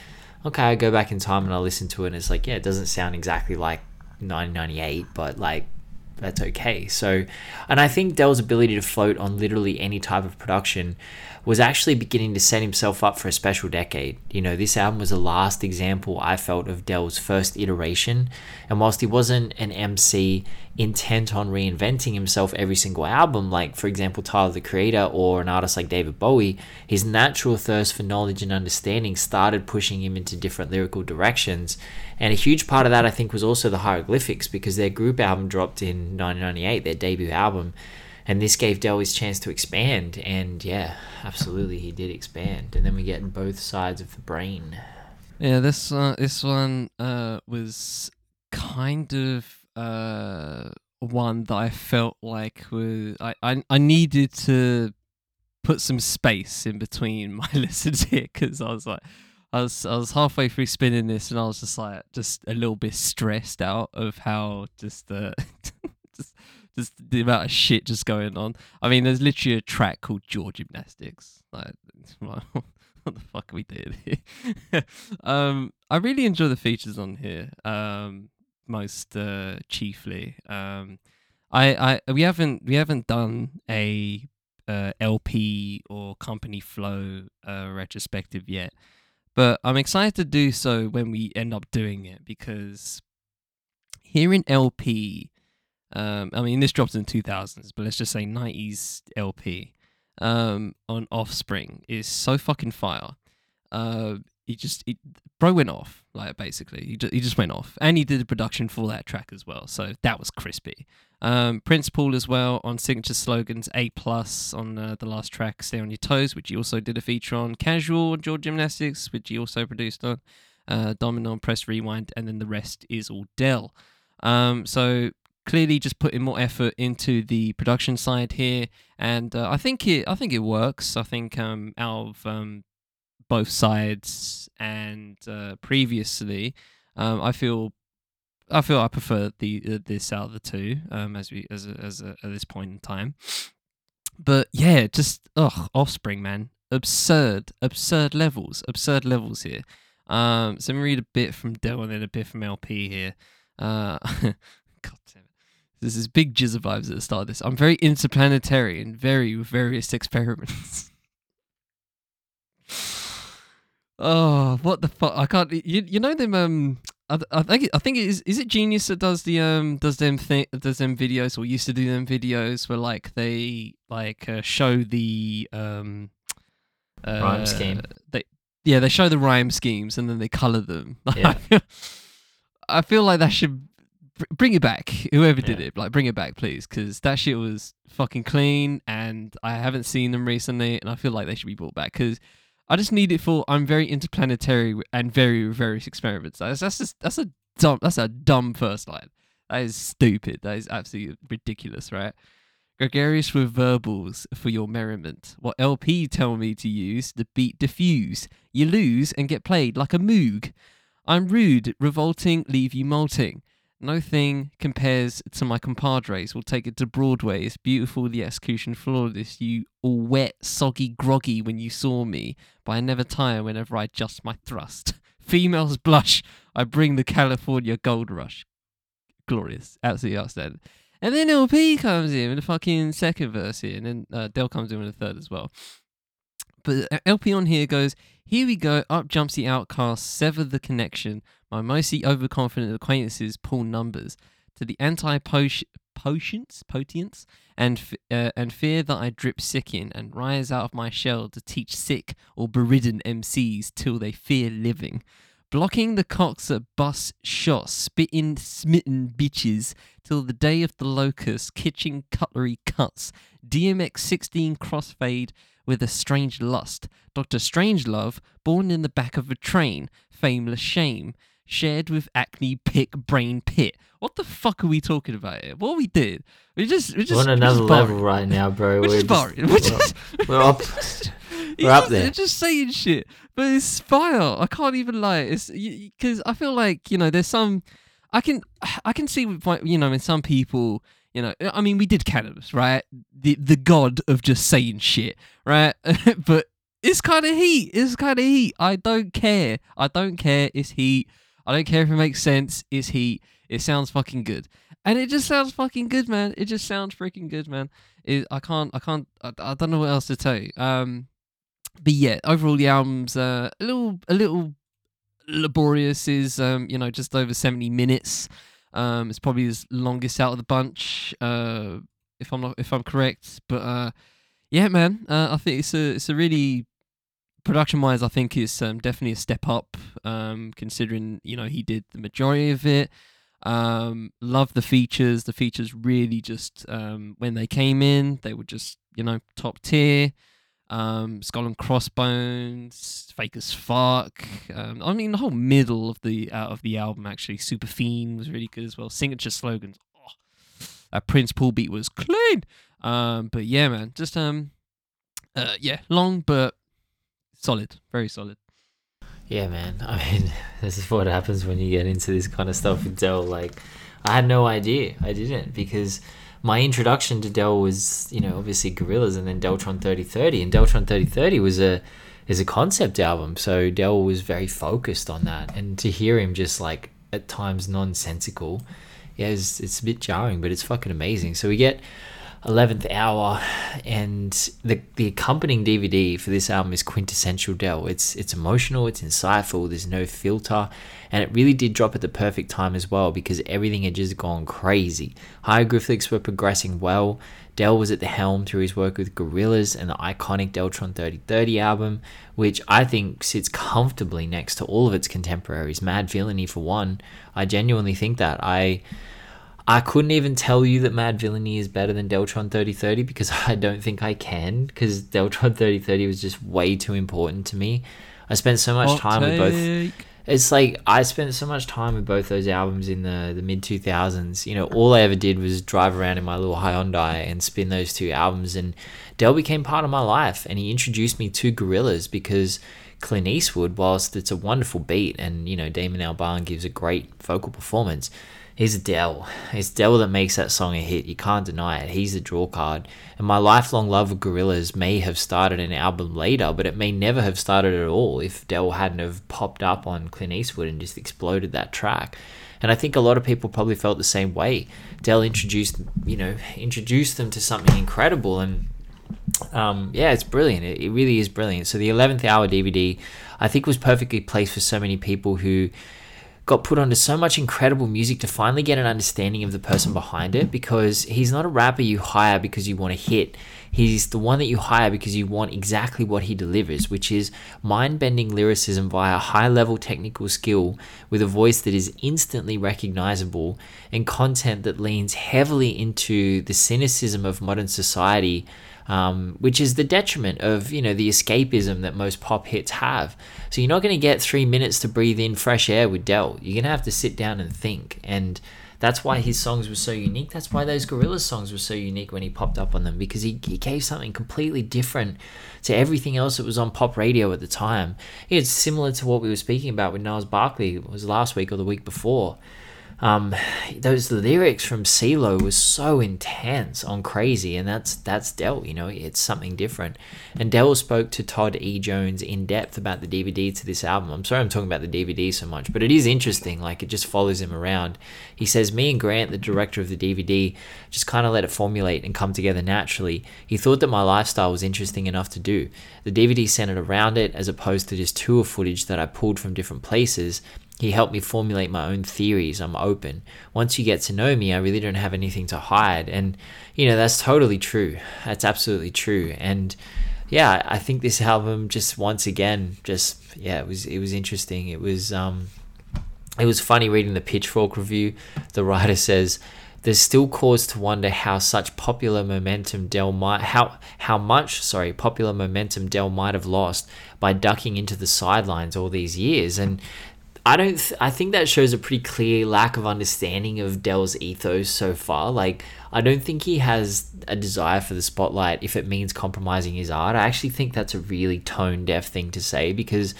okay, I go back in time and I listen to it and it's like, yeah, it doesn't sound exactly like 1998, but like that's okay. So, and I think Del's ability to float on literally any type of production was actually beginning to set himself up for a special decade. You know, this album was the last example I felt of Del's first iteration. And whilst he wasn't an MC intent on reinventing himself every single album, like for example Tyler the Creator or an artist like David Bowie, his natural thirst for knowledge and understanding started pushing him into different lyrical directions. And a huge part of that, I think, was also the hieroglyphics because their group album dropped in 1998, their debut album and this gave Del his chance to expand. And yeah, absolutely, he did expand. And then we get in both sides of the brain. Yeah, this uh, this one uh, was kind of uh, one that I felt like was I, I I needed to put some space in between my listens here because I was like. I was I was halfway through spinning this and I was just like just a little bit stressed out of how just the just the amount of shit just going on. I mean, there's literally a track called Jaw Gymnastics. Like, what the fuck are we doing here? um, I really enjoy the features on here. Um, most uh, chiefly. Um, I, I we haven't we haven't done a uh, El-P or company flow uh, retrospective yet, but I'm excited to do so when we end up doing it because here in El-P um, I mean, this dropped in the 2000s, but let's just say 90s El-P um, on Offspring is so fucking fire. Uh, he just, he, bro went off, like basically. He just, he just went off. And he did the production for that track as well, so that was crispy. Um, Prince Paul as well on Signature Slogans, A plus on uh, the last track, Stay on Your Toes, which he also did a feature on. Casual Jaw Gymnastics, which he also produced on. Uh, Domino Press Rewind, and then the rest is all Del. Um, so clearly just putting more effort into the production side here, and uh, I think it I think it works. I think um, out of um, both sides and uh, previously, um, I feel I feel I prefer the uh, this out of the two um, as we as as a, at this point in time. But yeah, just ugh, Offspring, man, absurd, absurd levels, absurd levels here. Um, so let me read a bit from Del and then a bit from El-P here. Uh. There's this big jizz vibes at the start of this. I'm very interplanetary and very various experiments. oh, what the fuck? I can't. You, you know them. Um, I, I think I think it is. Is it Genius that does the um does them thing does them videos or used to do them videos where like they like uh, show the um uh, rhyme scheme. They yeah they show the rhyme schemes and then they color them. Yeah. I feel like that should bring it back. Whoever did Yeah. it, like bring it back, please, because that shit was fucking clean, and I haven't seen them recently, and I feel like they should be brought back because I just need it for I'm very interplanetary and very various experiments. That's, that's just that's a dumb that's a dumb first line. That is stupid. That is absolutely ridiculous, right? Gregarious with verbals for your merriment. What El-P tell me to use, the beat diffuse. You lose and get played like a moog. I'm rude, revolting, leave you molting. No thing compares to my compadres. We'll take it to Broadway. It's beautiful, the execution flawless. You all wet, soggy, groggy when you saw me, but I never tire whenever I adjust my thrust. Females blush. I bring the California gold rush. Glorious, absolutely outstanding. And then El-P comes in with the fucking second verse here, and then uh, Del comes in with the third as well. But uh, El-P on here goes, Here we go, up jumps the outcast, sever the connection. My mostly overconfident acquaintances pull numbers. To the anti potions, potients, and, uh, and fear that I drip sick in, and rise out of my shell to teach sick or beridden MCs till they fear living blocking the cocks at bus shots, spitting smitten bitches till the day of the locust, kitchen cutlery cuts, DMX 16 crossfade with a strange lust, Dr. Strangelove born in the back of a train, fameless shame, shared with acne pick brain pit. What the fuck are we talking about here? What we did? We just we just we're on another level right now, bro. We're, we're just borrowing. We're, just, we're up. We're up there. Just saying shit, but it's fire. I can't even lie. It's because I feel like you know there's some. I can I can see you know in some people you know I mean we did Canibus right? The the god of just saying shit right? But it's kind of heat it's kind of heat. I don't care. I don't care it's heat. I don't care if it makes sense it's heat. It sounds fucking good. And it just sounds fucking good man. It just sounds freaking good man. It, I can't I can't I, I don't know what else to tell you. Um but yeah, overall the album's uh, a little a little laborious. Is um, you know just over seventy minutes. Um, it's probably his longest out of the bunch. Uh, if I'm not if I'm correct, but uh, yeah, man, uh, I think it's a it's a really production wise. I think it's um, definitely a step up. Um, considering you know he did the majority of it. Um, love the features. The features really just um, when they came in, they were just you know top tier um, Skull and Crossbones, Fake as Fuck. Um, I mean, the whole middle of the uh, of the album actually, Super Fiend was really good as well. Signature slogans. Oh, that Prince Paul beat was clean. Um, but yeah, man, just um, uh, yeah, long but solid, very solid. Yeah, man. I mean, this is what happens when you get into this kind of stuff with. Like, I had no idea. I didn't because my introduction to Del was, you know, obviously Gorillaz and then Deltron 3030. And Deltron 3030 was a is a concept album. So Del was very focused on that. And to hear him just like at times nonsensical, yeah, it's, it's a bit jarring, but it's fucking amazing. So we get 11th hour and the the accompanying DVD for this album is quintessential Del. It's it's emotional, it's insightful, there's no filter, and it really did drop at the perfect time as well because everything had just gone crazy. Hieroglyphics were progressing well. Del was at the helm through his work with Gorillaz and the iconic Deltron 3030 album, which I think sits comfortably next to all of its contemporaries. Madvillainy for one. I genuinely think that. I I couldn't even tell you that Madvillainy is better than Deltron 3030 because I don't think I can because Deltron 3030 was just way too important to me. I spent so much Hot time take. with both. It's like I spent so much time with both those albums in the, the mid 2000s. You know, all I ever did was drive around in my little Hyundai and spin those two albums. And Del became part of my life and he introduced me to Gorillaz because Clint Eastwood, whilst it's a wonderful beat and, you know, Damon Albarn gives a great vocal performance, He's Del. It's Del that makes that song a hit. You can't deny it. He's the draw card. And my lifelong love of Gorillaz may have started an album later, but it may never have started at all if Del hadn't have popped up on Clint Eastwood and just exploded that track. And I think a lot of people probably felt the same way. Del introduced, you know, introduced them to something incredible, and um, yeah, it's brilliant. It, it really is brilliant. So the 11th hour DVD, I think, was perfectly placed for so many people who got put onto so much incredible music to finally get an understanding of the person behind it because he's not a rapper you hire because you want to hit. He's the one that you hire because you want exactly what he delivers, which is mind bending lyricism via high level technical skill with a voice that is instantly recognizable and content that leans heavily into the cynicism of modern society um, which is the detriment of you know the escapism that most pop hits have. So you're not going to get three minutes to breathe in fresh air with Del. Del. You're gonna have to sit down and think, and that's why his songs were so unique. That's why those Gorillaz songs were so unique when he popped up on them because he, he gave something completely different to everything else that was on pop radio at the time. It's similar to what we were speaking about with Gnarls Barkley was last week or the week before um, those lyrics from CeeLo was so intense on Crazy, and that's that's Del. You know, it's something different. And Del spoke to Todd E. Jones in depth about the DVD to this album. I'm sorry I'm talking about the DVD so much, but it is interesting. Like it just follows him around. He says, "Me and Grant, the director of the DVD, just kind of let it formulate and come together naturally. He thought that my lifestyle was interesting enough to do. The DVD centered around it, as opposed to just tour footage that I pulled from different places." He helped me formulate my own theories. I'm open. Once you get to know me, I really don't have anything to hide. And, you know, that's totally true. That's absolutely true. And, yeah, I think this album just once again, just, yeah, it was, it was interesting. It was, um, it was funny reading the Pitchfork review. The writer says, there's still cause to wonder how such popular momentum Del might how how much sorry popular momentum Del might have lost by ducking into the sidelines all these years and I don't. Th- I think that shows a pretty clear lack of understanding of Del's ethos so far. Like, I don't think he has a desire for the spotlight if it means compromising his art. I actually think that's a really tone deaf thing to say because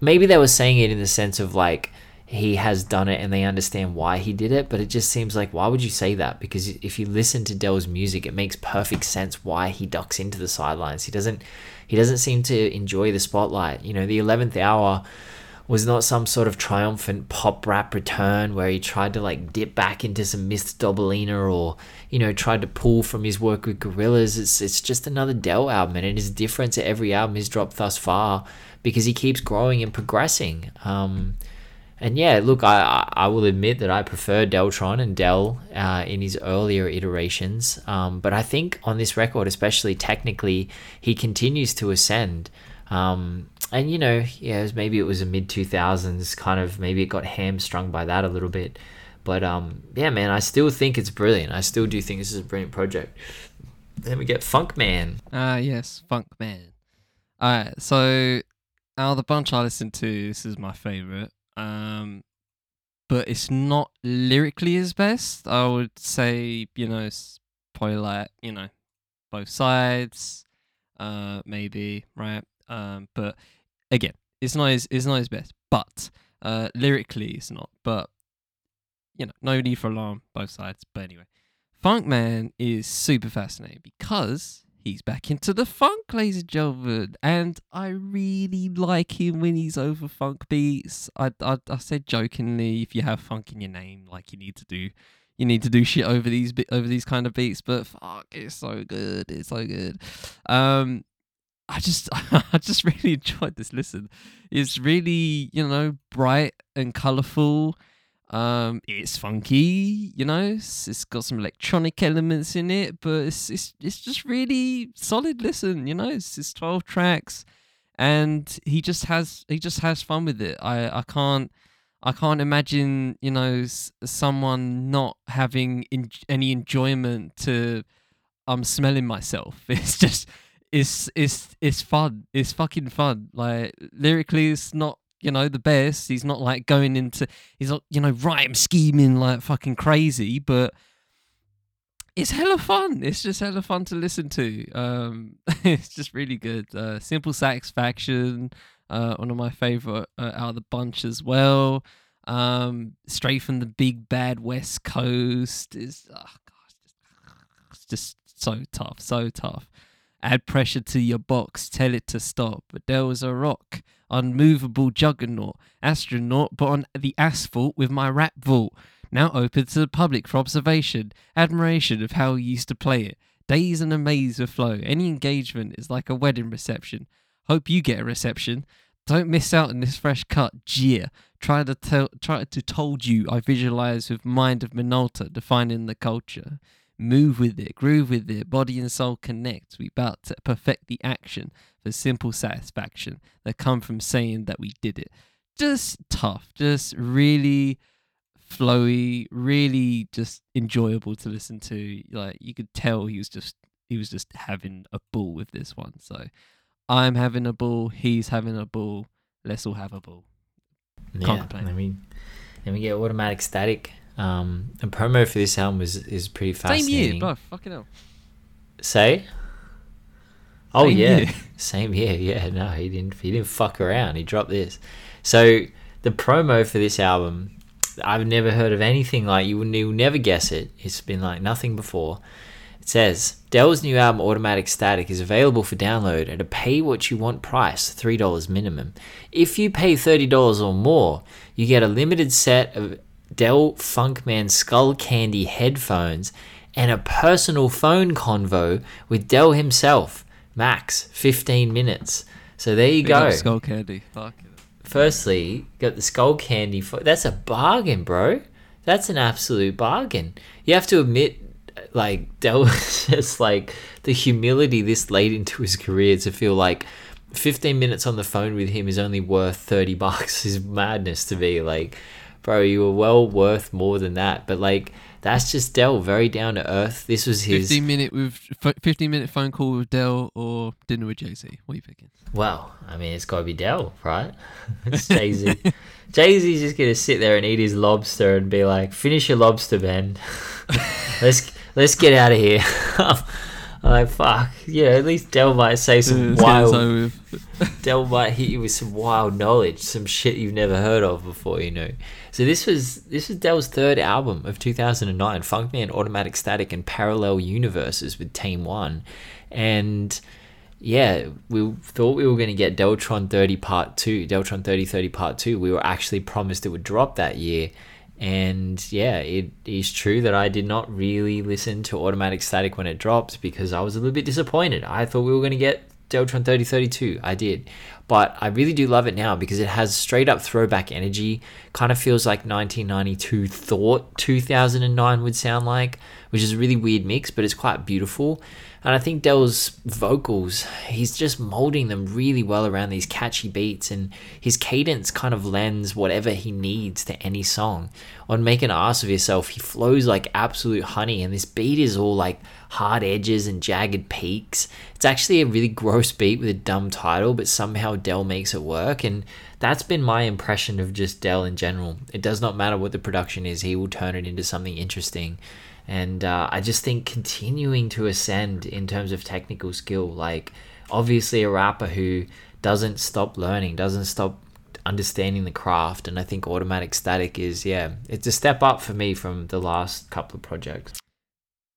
maybe they were saying it in the sense of like he has done it and they understand why he did it, but it just seems like why would you say that? Because if you listen to Del's music, it makes perfect sense why he ducks into the sidelines. He doesn't. He doesn't seem to enjoy the spotlight. You know, the eleventh hour was not some sort of triumphant pop rap return where he tried to like dip back into some Mr. Dobalina or you know tried to pull from his work with Gorillaz. It's it's just another Del album and it is different to every album he's dropped thus far because he keeps growing and progressing. Um, and yeah, look, I I will admit that I prefer Deltron and Del uh, in his earlier iterations, um, but I think on this record, especially technically, he continues to ascend. Um, and you know, yeah, it was, maybe it was a mid two thousands kind of maybe it got hamstrung by that a little bit. But um, yeah, man, I still think it's brilliant. I still do think this is a brilliant project. Then we get Funk Man. Ah, uh, yes, Funk Man. Alright, so out of the bunch I listened to, this is my favorite. Um, but it's not lyrically his best. I would say, you know, probably like, you know, both sides, uh, maybe, right? Um, but again, it's not his, it's not his best, but uh, lyrically it's not. But you know, no need for alarm, both sides. But anyway, Funk Man is super fascinating because he's back into the funk, ladies and gentlemen, and I really like him when he's over funk beats. I, I I said jokingly, if you have funk in your name, like you need to do. You need to do shit over these over these kind of beats, but fuck, it's so good. It's so good. Um, I just I just really enjoyed this listen. It's really, you know, bright and colourful. Um, it's funky, you know, it's, it's got some electronic elements in it, but it's it's it's just really solid listen, you know, it's, it's 12 tracks and he just has he just has fun with it. I I can't I can't imagine, you know, someone not having in, any enjoyment to I'm smelling myself. It's just it's it's it's fun. It's fucking fun. Like lyrically, it's not you know the best. He's not like going into he's not you know rhyme scheming like fucking crazy, but it's hella fun. It's just hella fun to listen to. Um, it's just really good. Uh, Simple Satisfaction, uh, one of my favorite uh, out of the bunch as well. Um, straight from the big bad West Coast is oh gosh, it's just so tough, so tough. Add pressure to your box, tell it to stop. But there was a rock, unmovable juggernaut, astronaut, but on the asphalt with my rap vault. Now open to the public for observation, admiration of how he used to play it. Days and a maze of flow. Any engagement is like a wedding reception. Hope you get a reception. Don't miss out on this fresh cut. Gia. Try to tell try to told you I visualize with mind of Minolta defining the culture move with it, groove with it, body and soul connect. We about to perfect the action for simple satisfaction that come from saying that we did it. Just tough, just really flowy, really just enjoyable to listen to. Like you could tell he was just he was just having a ball with this one. So I'm having a ball, he's having a ball. Let's all have a ball. Can't yeah, complain. I mean Then we get Automatik Statik. Um, and promo for this album is is pretty fascinating. Same year, bro. Fucking hell. Say. Oh Same yeah, year. same year. Yeah, no, he didn't. He didn't fuck around. He dropped this. So the promo for this album, I've never heard of anything like. You would you'll never guess it. It's been like nothing before. It says Del's new album Automatik Statik is available for download at a pay what you want price, three dollars minimum. If you pay thirty dollars or more, you get a limited set of Del Funkman Skull Candy headphones and a personal phone convo with Del himself. Max, 15 minutes. So there you Big go. Skull Candy. Fuck it. Firstly, got the skull candy. For, that's a bargain, bro. That's an absolute bargain. You have to admit, like Del just like the humility this late into his career to feel like 15 minutes on the phone with him is only worth 30 bucks is madness to be like, bro, you were well worth more than that. But like, that's just Del, very down to earth. This was his. 15 minute with 15 minute phone call with Del or dinner with Jay Z. What are you picking? Well, I mean, it's got to be Del, right? it's Jay Z. Jay Z's just gonna sit there and eat his lobster and be like, "Finish your lobster, Ben. let's let's get out of here." Like, fuck. Yeah, at least Del might say some this wild. Del might hit you with some wild knowledge, some shit you've never heard of before, you know. So this was this was Del's third album of 2009, Funk Funkman, Automatik Statik, and Parallel Universes with Tame One, and yeah, we thought we were going to get Deltron 30 Part 2, Deltron 3030 Part 2. We were actually promised it would drop that year. And yeah, it is true that I did not really listen to Automatik Statik when it dropped because I was a little bit disappointed. I thought we were going to get Deltron 3032. I did. But I really do love it now because it has straight up throwback energy. Kind of feels like 1992 thought 2009 would sound like, which is a really weird mix, but it's quite beautiful. And I think Del's vocals, he's just molding them really well around these catchy beats, and his cadence kind of lends whatever he needs to any song. On Make an Ass of Yourself, he flows like absolute honey, and this beat is all like hard edges and jagged peaks. It's actually a really gross beat with a dumb title, but somehow Del makes it work, and that's been my impression of just Del in general. It does not matter what the production is, he will turn it into something interesting. And uh, I just think continuing to ascend in terms of technical skill, like obviously a rapper who doesn't stop learning, doesn't stop understanding the craft. And I think Automatik Statik is, yeah, it's a step up for me from the last couple of projects.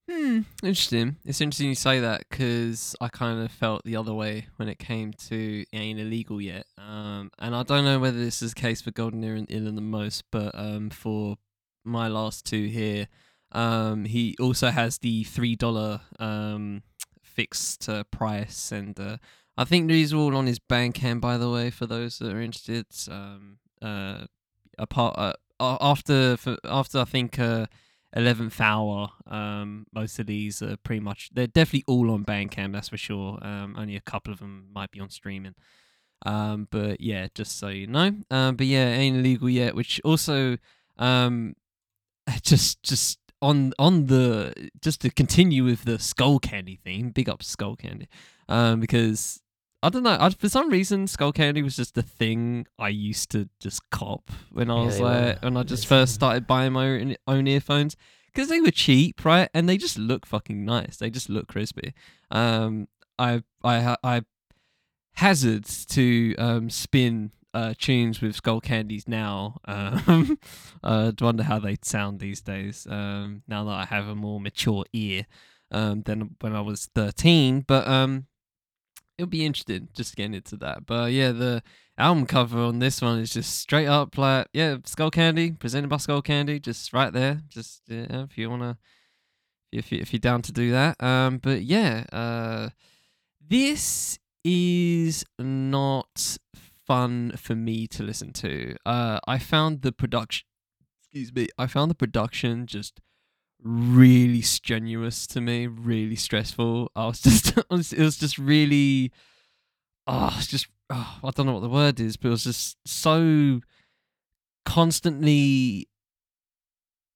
Hmm, interesting. It's interesting you say that because I kind of felt the other way when it came to it ain't illegal yet. Um, and I don't know whether this is the case for Golden Era and Ill the most, but um, for my last two here, um, he also has the three dollar um fixed uh, price, and uh, I think these are all on his Bandcamp, by the way, for those that are interested. Um, uh, apart uh, after for, after I think uh eleventh hour. Um, most of these are pretty much they're definitely all on Bandcamp, that's for sure. Um, only a couple of them might be on streaming. Um, but yeah, just so you know. Um, but yeah, ain't illegal yet. Which also, um, just just on on the just to continue with the Skull Candy theme. Big up Skull Candy. Um, because I don't know. I, for some reason, Skull Candy was just the thing I used to just cop when I was they like were. when I just first started buying my own, own earphones because they were cheap, right? And they just look fucking nice. They just look crispy. Um, I I I hazard to um spin uh tunes with Skull Candies now. Um, uh, to wonder how they sound these days. Um, now that I have a more mature ear, um, than when I was thirteen. But um, it'll be interesting just getting into that. But yeah, the album cover on this one is just straight up like yeah, Skull Candy presented by Skull Candy, just right there. Just yeah, if you wanna, if you, if you're down to do that. Um, but yeah, uh, this is not fun for me to listen to. Uh, I found the production, excuse me, I found the production just really strenuous to me, really stressful. I was just, it was, just really, oh, it's just, oh, I don't know what the word is, but it was just so constantly.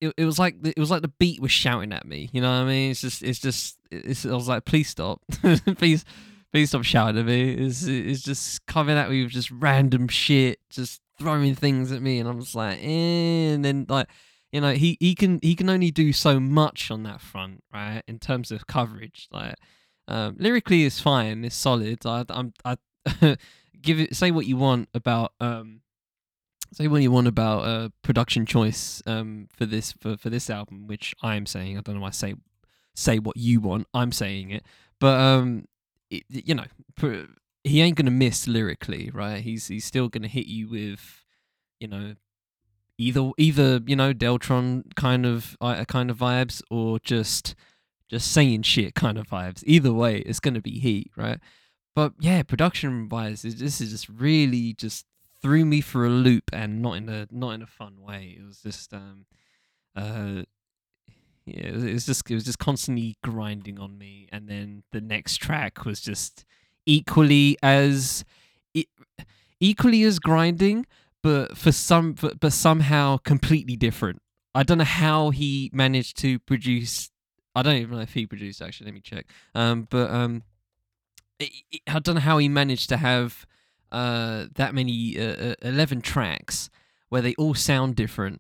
It, it was like the, it was like the beat was shouting at me. You know what I mean? It's just it's just it's, I was like, please stop, please please stop shouting at me. It's it's just coming at me with just random shit, just throwing things at me, and I'm just like, eh. and then like, you know, he he can he can only do so much on that front, right? In terms of coverage, like, um, lyrically is fine, it's solid. I, I'm I give it say what you want about um say what you want about uh production choice um for this for for this album, which I'm saying. I don't know why I say say what you want. I'm saying it, but um, you know, he ain't gonna miss lyrically, right? He's he's still gonna hit you with, you know, either either you know Deltron kind of uh, kind of vibes or just just saying shit kind of vibes. Either way, it's gonna be heat, right? But yeah, production wise, this is just really just threw me for a loop and not in a not in a fun way. It was just um uh yeah, it was, just it was just constantly grinding on me, and then the next track was just equally as equally as grinding, but for some but, but somehow completely different. I don't know how he managed to produce. I don't even know if he produced actually. Let me check. Um, but um, it, it, I don't know how he managed to have uh that many uh, uh, eleven tracks where they all sound different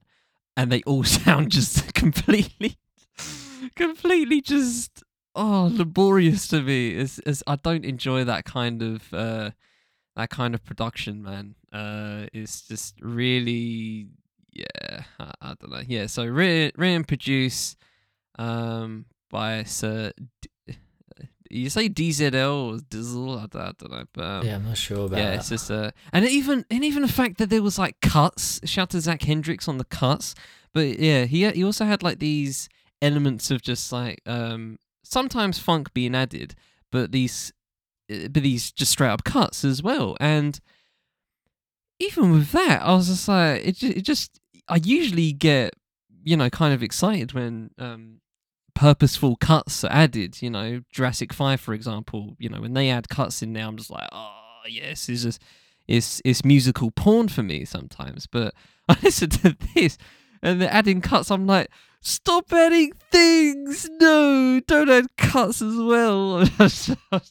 and they all sound just completely completely just oh laborious to me. Is it's I don't enjoy that kind of uh that kind of production, man. Uh, it's just really yeah. I, I don't know. Yeah, so written, written produced um by Sir. D- you say DZL or Dizzle? I don't, I don't know, but um, yeah, I'm not sure about yeah, that. it's just uh, and even and even the fact that there was like cuts. Shout to Zach Hendricks on the cuts, but yeah, he he also had like these elements of just like um sometimes funk being added, but these uh, but these just straight up cuts as well. And even with that, I was just like, it just, it just I usually get you know kind of excited when um purposeful cuts are added. You know, Jurassic Five, for example. You know, when they add cuts in there, I'm just like, oh yes, it's just it's it's musical porn for me sometimes. But I listen to this and they're adding cuts. I'm like, stop adding things. No, don't add cuts as well.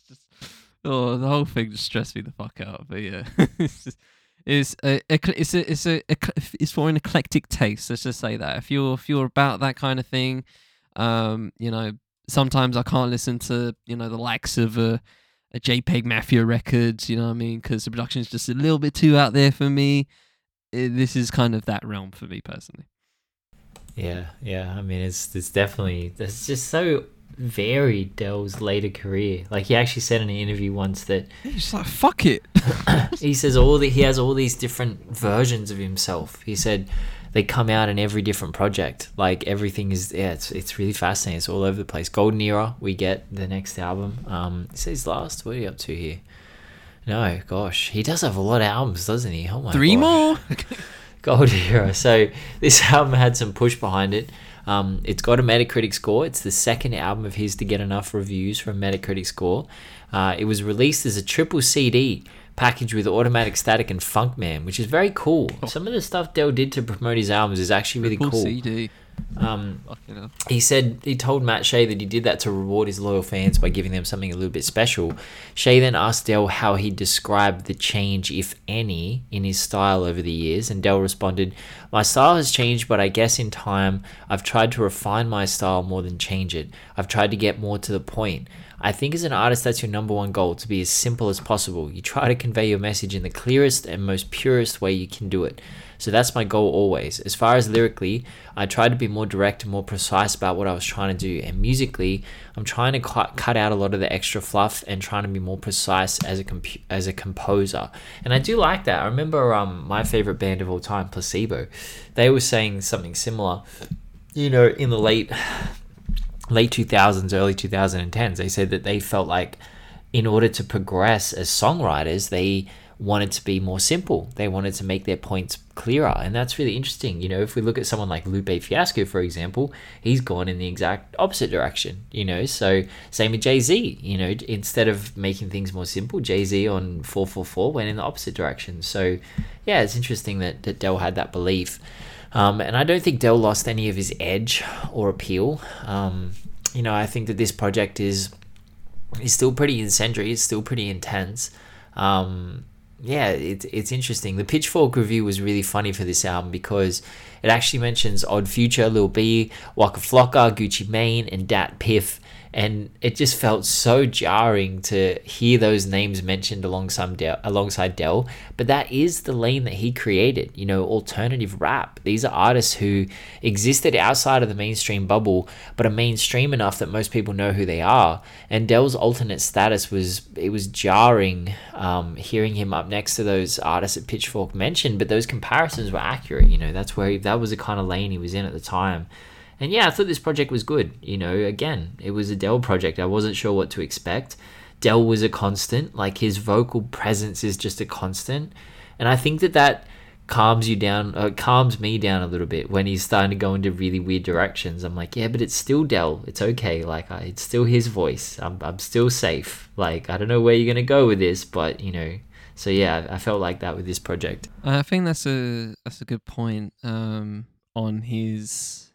Oh, the whole thing just stressed me the fuck out. But yeah, it's just, it's a, it's a, it's a, it's for an eclectic taste. Let's just say that if you're if you're about that kind of thing, um, you know, sometimes I can't listen to you know the likes of a, a JPEG Mafia records. You know what I mean? Because the production is just a little bit too out there for me. It, this is kind of that realm for me personally. Yeah, yeah. I mean, it's it's definitely it's just so varied Del's later career. Like he actually said in an interview once that He's like, fuck it. he says all that he has all these different versions of himself. He said they come out in every different project. Like everything is yeah, it's it's really fascinating. It's all over the place. Golden Era, we get the next album. Um, it says last. What are you up to here? No, gosh, he does have a lot of albums, doesn't he? Oh my Three gosh. more? Gold Era. So this album had some push behind it. Um, it's got a Metacritic score. It's the second album of his to get enough reviews from Metacritic score. Uh, it was released as a triple CD packaged with Automatik Statik and Funkman, which is very cool. Some of the stuff Del did to promote his albums is actually really Full cool. CD. Um, he said he told Matt Shea that he did that to reward his loyal fans by giving them something a little bit special. Shea then asked Del how he described the change, if any, in his style over the years, and Del responded, "My style has changed, but I guess in time I've tried to refine my style more than change it. I've tried to get more to the point." I think as an artist, that's your number one goal to be as simple as possible. You try to convey your message in the clearest and most purest way you can do it. So that's my goal always. As far as lyrically, I try to be more direct and more precise about what I was trying to do. And musically, I'm trying to cut, cut out a lot of the extra fluff and trying to be more precise as a comp- as a composer. And I do like that. I remember um my favorite band of all time, Placebo. They were saying something similar. You know, in the late late 2000s, early 2010s, they said that they felt like in order to progress as songwriters, they wanted to be more simple. They wanted to make their points clearer. And that's really interesting. You know, if we look at someone like Lupe Fiasco, for example, he's gone in the exact opposite direction, you know. So, same with Jay Z, you know, instead of making things more simple, Jay Z on 444 went in the opposite direction. So, yeah, it's interesting that, that Del had that belief. Um, and I don't think Del lost any of his edge or appeal. Um, you know, I think that this project is is still pretty incendiary. It's still pretty intense. Um, yeah, it's it's interesting. The Pitchfork review was really funny for this album because it actually mentions Odd Future, Lil B, Waka Flocka, Gucci Mane, and Dat Piff and it just felt so jarring to hear those names mentioned alongside Del, alongside Del. But that is the lane that he created, you know, alternative rap. These are artists who existed outside of the mainstream bubble, but are mainstream enough that most people know who they are. And Del's alternate status was it was jarring um, hearing him up next to those artists that Pitchfork mentioned, but those comparisons were accurate. You know, that's where he, that was the kind of lane he was in at the time. And yeah, I thought this project was good. You know, again, it was a Del project. I wasn't sure what to expect. Del was a constant. Like his vocal presence is just a constant. And I think that that calms you down, uh, calms me down a little bit when he's starting to go into really weird directions. I'm like, yeah, but it's still Del. It's okay. Like, I, it's still his voice. I'm, I'm still safe. Like, I don't know where you're gonna go with this, but you know. So yeah, I felt like that with this project. I think that's a that's a good point um, on his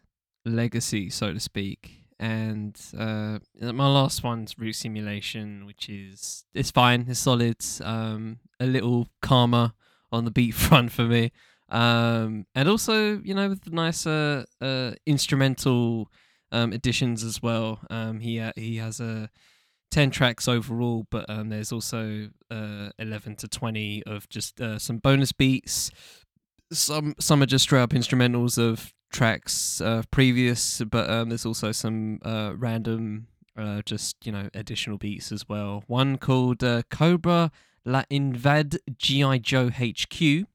legacy, so to speak. And uh, my last one's Root Stimulation, which is it's fine, it's solid. Um, a little calmer on the beat front for me, um, and also you know with the nicer uh, instrumental um, additions as well. Um, he uh, he has a 10 tracks overall, but um, there's also uh, 11 to 20 of just uh, some bonus beats. Some some are just straight up instrumentals of tracks uh, previous, but um, there's also some uh, random, uh, just you know, additional beats as well. One called uh, Cobra La Invad GI Joe HQ.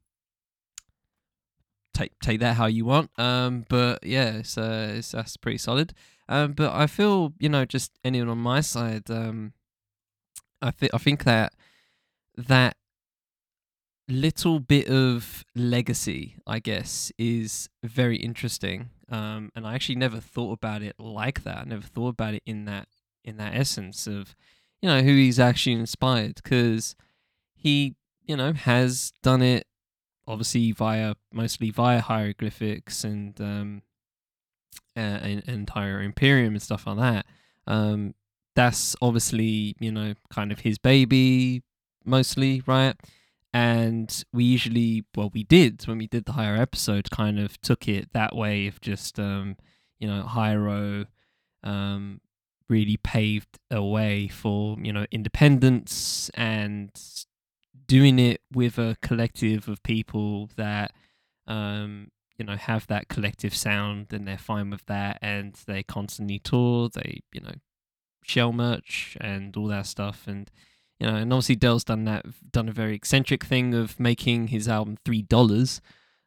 Take take that how you want. Um, but yeah, it's, uh, it's that's pretty solid. Um, but I feel you know, just anyone on my side, um, I think I think that that little bit of legacy, I guess, is very interesting. Um, and I actually never thought about it like that. I never thought about it in that in that essence of, you know, who he's actually inspired because he, you know, has done it obviously via mostly via hieroglyphics and um and, and imperium and stuff like that. Um, that's obviously you know kind of his baby mostly, right? And we usually well we did when we did the Hiero episode kind of took it that way of just um you know Hiero um really paved a way for you know independence and doing it with a collective of people that um you know have that collective sound and they're fine with that and they constantly tour they you know shell merch and all that stuff. And you know, and obviously Del's done that, done a very eccentric thing of making his album three dollars,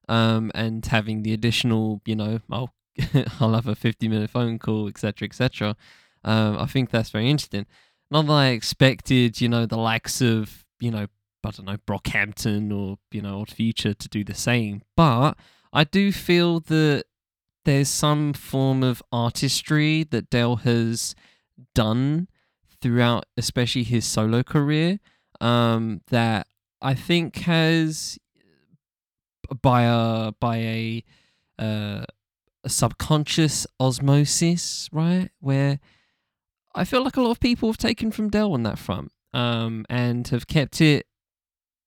um, and having the additional, you know, I'll I'll have a fifty minute phone call, etc., etc. Um, I think that's very interesting. Not that I expected, you know, the likes of, you know, I don't know, Brockhampton or you know, Odd Future to do the same, but I do feel that there's some form of artistry that Del has done throughout, especially his solo career, um, that I think has by a by a, uh, a subconscious osmosis, right? Where I feel like a lot of people have taken from Del on that front, um, and have kept it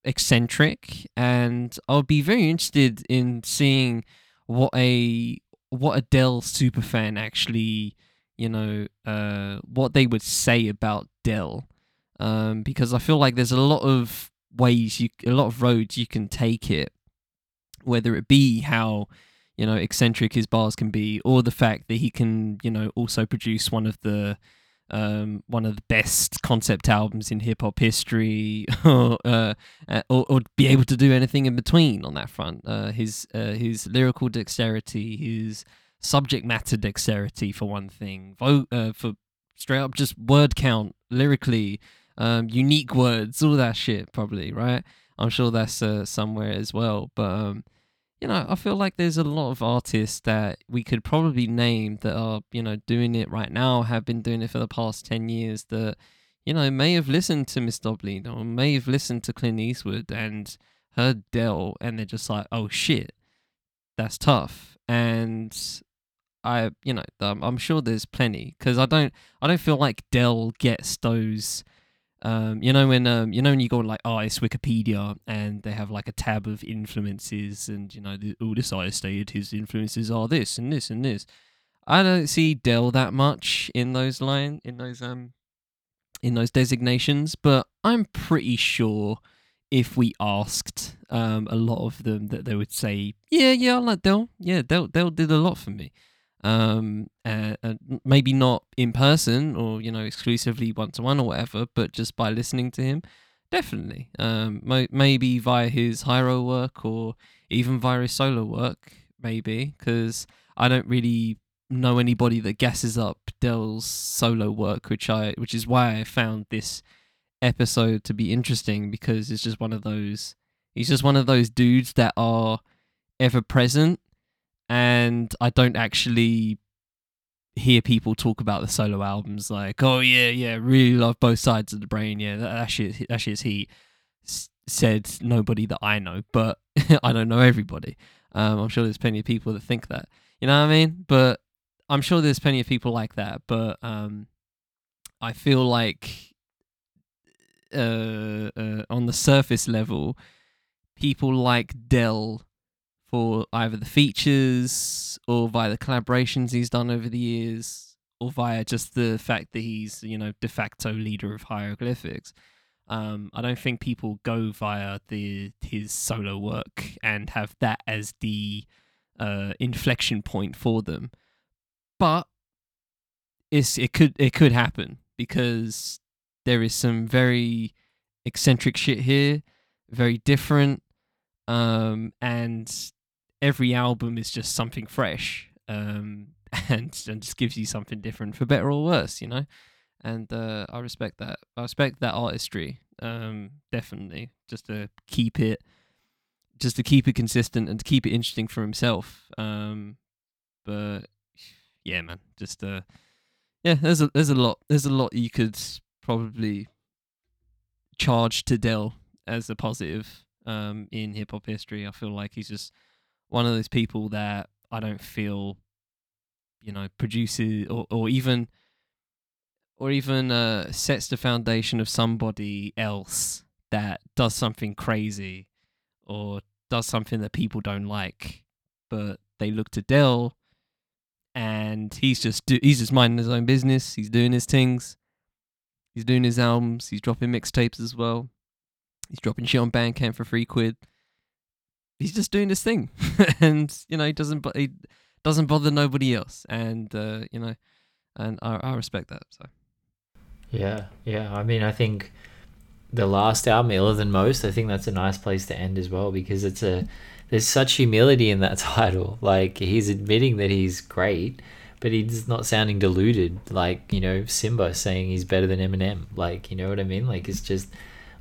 eccentric. And I'll be very interested in seeing what a what a Del superfan actually you know, uh, what they would say about Del, um, because I feel like there's a lot of ways you, a lot of roads you can take it, whether it be how, you know, eccentric his bars can be, or the fact that he can, you know, also produce one of the, um, one of the best concept albums in hip hop history, or, uh, or, or be able to do anything in between on that front. Uh, his uh, his lyrical dexterity, his subject matter dexterity for one thing, vote uh, for straight up just word count lyrically, um, unique words, all that shit probably right. I'm sure that's uh, somewhere as well, but um, you know, I feel like there's a lot of artists that we could probably name that are you know doing it right now, have been doing it for the past ten years that you know may have listened to Mr. Dobalina or may have listened to Clint Eastwood and heard Del, and they're just like, oh shit, that's tough. And I you know um, I'm sure there's plenty because I don't I don't feel like Del gets those Um, you know when um, you know when you go on like artist Wikipedia and they have like a tab of influences and you know oh this artist stated his influences are this and this and this. I don't see Del that much in those line in those um in those designations, but I'm pretty sure if we asked um a lot of them that they would say yeah yeah I like Del yeah Del Del did a lot for me um, uh, uh, maybe not in person or you know exclusively one to one or whatever, but just by listening to him, definitely. Um, mo- maybe via his Hiero work or even via his solo work, maybe because I don't really know anybody that gasses up Del's solo work, which I which is why I found this episode to be interesting because it's just one of those. He's just one of those dudes that are ever present and I don't actually hear people talk about the solo albums like, oh yeah, yeah, really love both sides of the brain. Yeah, that, that shit, that shit's he said nobody that I know, but I don't know everybody. Um, I'm sure there's plenty of people that think that. You know what I mean? But I'm sure there's plenty of people like that. But um, I feel like uh, uh, on the surface level, people like Del for either the features or via the collaborations he's done over the years or via just the fact that he's you know de facto leader of hieroglyphics. Um, I don't think people go via the his solo work and have that as the uh, inflection point for them, but it's it could it could happen because there is some very eccentric shit here, very different, um, and every album is just something fresh um, and, and just gives you something different for better or worse, you know. And uh, I respect that. I respect that artistry, um, definitely. Just to keep it, just to keep it consistent and to keep it interesting for himself. Um, but yeah, man, just uh, yeah. There's a there's a lot there's a lot you could probably charge to Del as a positive um, in hip hop history. I feel like he's just one of those people that I don't feel, you know, produces or, or even or even uh, sets the foundation of somebody else that does something crazy or does something that people don't like, but they look to Del and he's just do- he's just minding his own business. He's doing his things. He's doing his albums. He's dropping mixtapes as well. He's dropping shit on Bandcamp for free quid he's just doing his thing, and you know he doesn't he doesn't bother nobody else, and uh, you know, and I, I respect that. So yeah, yeah. I mean, I think the last album, Iller Than Most, I think that's a nice place to end as well because it's a there's such humility in that title. Like he's admitting that he's great, but he's not sounding deluded. Like you know Simba saying he's better than Eminem. Like you know what I mean? Like it's just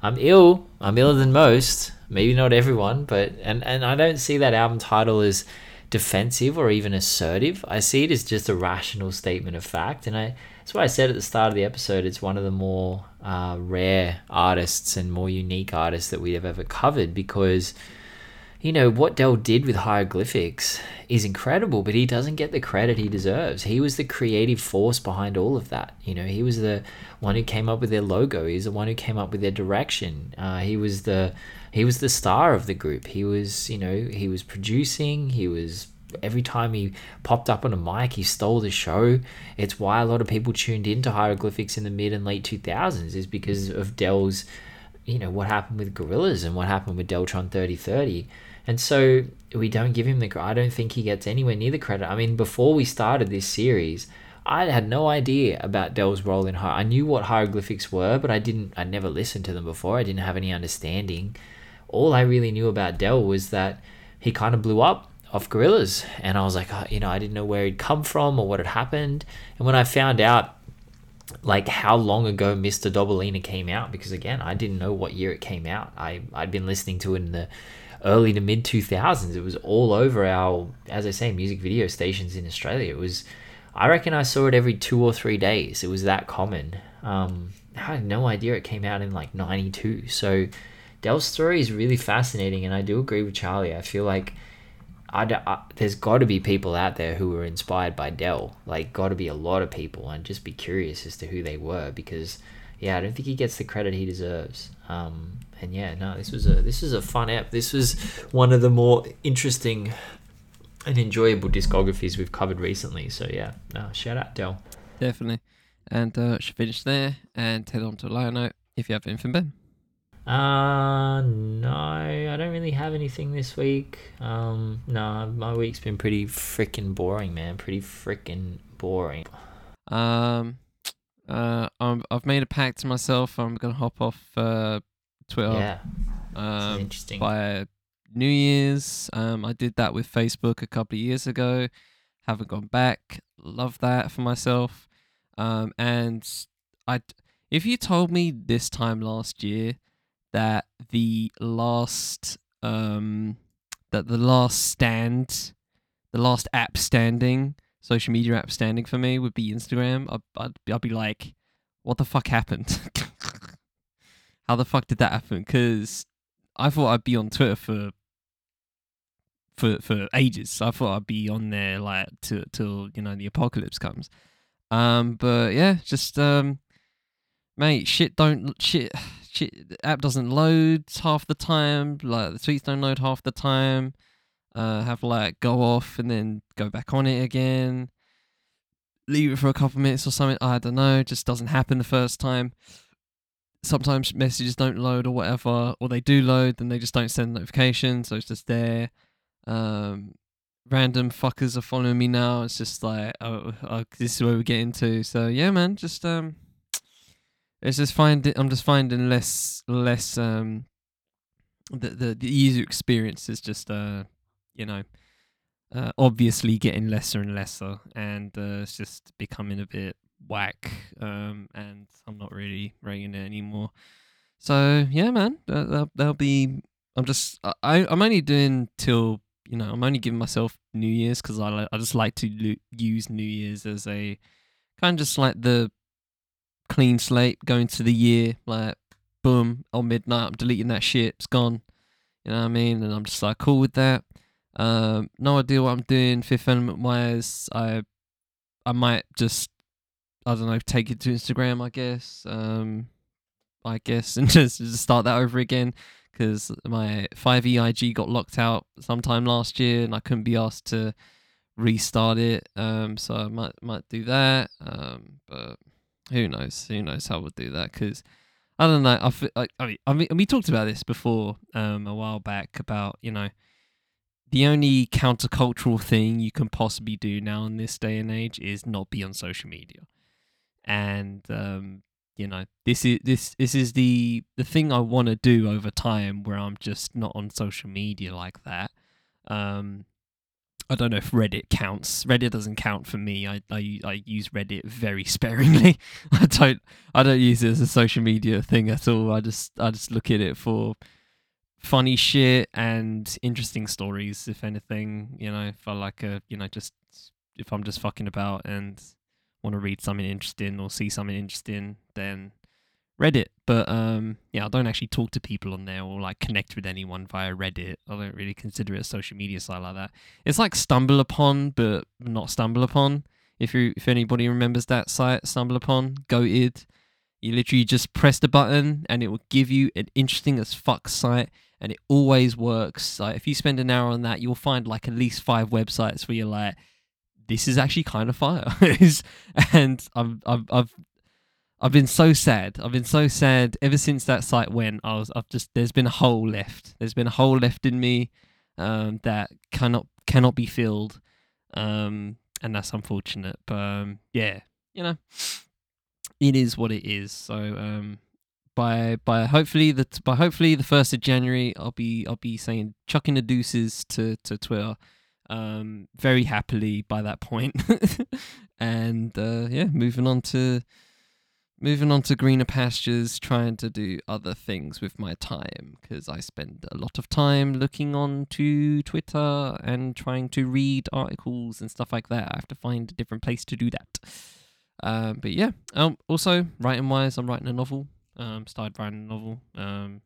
I'm ill. I'm iller than most. Maybe not everyone, but and and I don't see that album title as defensive or even assertive. I see it as just a rational statement of fact, and I that's why I said at the start of the episode it's one of the more uh, rare artists and more unique artists that we have ever covered because you know, what Del did with hieroglyphics is incredible, but he doesn't get the credit he deserves. He was the creative force behind all of that. You know, he was the one who came up with their logo. He's the one who came up with their direction. Uh, he was the he was the star of the group. He was, you know, he was producing. He was every time he popped up on a mic, he stole the show. It's why a lot of people tuned into hieroglyphics in the mid and late two thousands is because of Del's, you know, what happened with Gorillaz and what happened with Deltron thirty thirty and so we don't give him the I don't think he gets anywhere near the credit. I mean, before we started this series, I had no idea about Del's role in I knew what hieroglyphics were, but I didn't I never listened to them before. I didn't have any understanding. All I really knew about Del was that he kind of blew up off Gorillaz, and I was like, oh, you know, I didn't know where he'd come from or what had happened. And when I found out like how long ago Mr. Dobalina came out because again, I didn't know what year it came out. I I'd been listening to it in the early to mid 2000s. It was all over our, as I say, music video stations in Australia. It was, I reckon I saw it every two or three days. It was that common. Um, I had no idea it came out in like 92. So Del's story is really fascinating. And I do agree with Charlie. I feel like I, I, there's got to be people out there who were inspired by Del. Like, got to be a lot of people, and just be curious as to who they were because yeah, I don't think he gets the credit he deserves. Um, and yeah, no, this was a this was a fun app. This was one of the more interesting and enjoyable discographies we've covered recently. So yeah, no, shout out Del. Definitely. And uh, should finish there and head on to Lighter Note if you have anything, Ben. Uh, no, I don't really have anything this week. Um, no, my week's been pretty freaking boring, man. Pretty freaking boring. Um, uh, I'm, I've made a pact to myself. I'm gonna hop off uh, Twitter. Yeah, um, interesting. By New Year's, um, I did that with Facebook a couple of years ago. Haven't gone back. Love that for myself. Um, and I, if you told me this time last year that the last, um, that the last stand, the last app standing social media app standing for me would be Instagram, I'd, I'd, I'd be like, what the fuck happened? How the fuck did that happen? Because I thought I'd be on Twitter for for for ages. I thought I'd be on there like till till you know the apocalypse comes. Um, but yeah, just um, mate, shit don't shit The app doesn't load half the time. Like the tweets don't load half the time uh, have like go off and then go back on it again, leave it for a couple minutes or something. I don't know, just doesn't happen the first time. Sometimes messages don't load or whatever, or they do load, then they just don't send notifications, so it's just there. Um, random fuckers are following me now. It's just like, oh, oh, this is where we get into. So yeah, man, just um, it's just find I'm just finding less less um, the the the user experience is just uh you know, uh, obviously getting lesser and lesser, and uh, it's just becoming a bit whack. Um, and I'm not really rating it anymore. So yeah, man, that'll, that'll be. I'm just. I I'm only doing till you know. I'm only giving myself New Year's because I I just like to lo- use New Year's as a kind of just like the clean slate going to the year. Like boom, on midnight, I'm deleting that shit. It's gone. You know what I mean? And I'm just like cool with that. Um, no idea what I'm doing. Fifth Element wise, I I might just I don't know take it to Instagram. I guess. Um, I guess and just, just start that over again because my 5EIG got locked out sometime last year and I couldn't be asked to restart it. Um, so I might might do that. Um, but who knows? Who knows how we'll do that? Because I don't know. I, mean, I mean, we talked about this before um, a while back about you know the only countercultural thing you can possibly do now in this day and age is not be on social media. And um, you know, this is this this is the the thing I want to do over time where I'm just not on social media like that. Um, I don't know if Reddit counts. Reddit doesn't count for me. I, I, I use Reddit very sparingly. I don't I don't use it as a social media thing at all. I just I just look at it for funny shit and interesting stories, if anything. You know, if I like a, you know, just if I'm just fucking about and want to read something interesting or see something interesting, then Reddit. But um, yeah, I don't actually talk to people on there or like connect with anyone via Reddit. I don't really consider it a social media site like that. It's like Stumble Upon, but not Stumble Upon. If you if anybody remembers that site, Stumble Upon, goated. You literally just press the button and it will give you an interesting as fuck site and it always works. Like if you spend an hour on that, you'll find like at least five websites where you're like, this is actually kind of fire. and I've, I've, I've, I've been so sad. I've been so sad ever since that site went. I was, I've just, there's been a hole left. There's been a hole left in me um, that cannot, cannot be filled. Um, and that's unfortunate. But um, yeah, you know, it is what it is. So um, by by hopefully the by hopefully the first of January, I'll be I'll be saying chucking the deuces to to Twitter, um, very happily by that point, and uh, yeah, moving on to moving on to greener pastures, trying to do other things with my time because I spend a lot of time looking on to Twitter and trying to read articles and stuff like that. I have to find a different place to do that. Um, but yeah, um, also writing wise, I'm writing a novel um, started writing a novel. Um,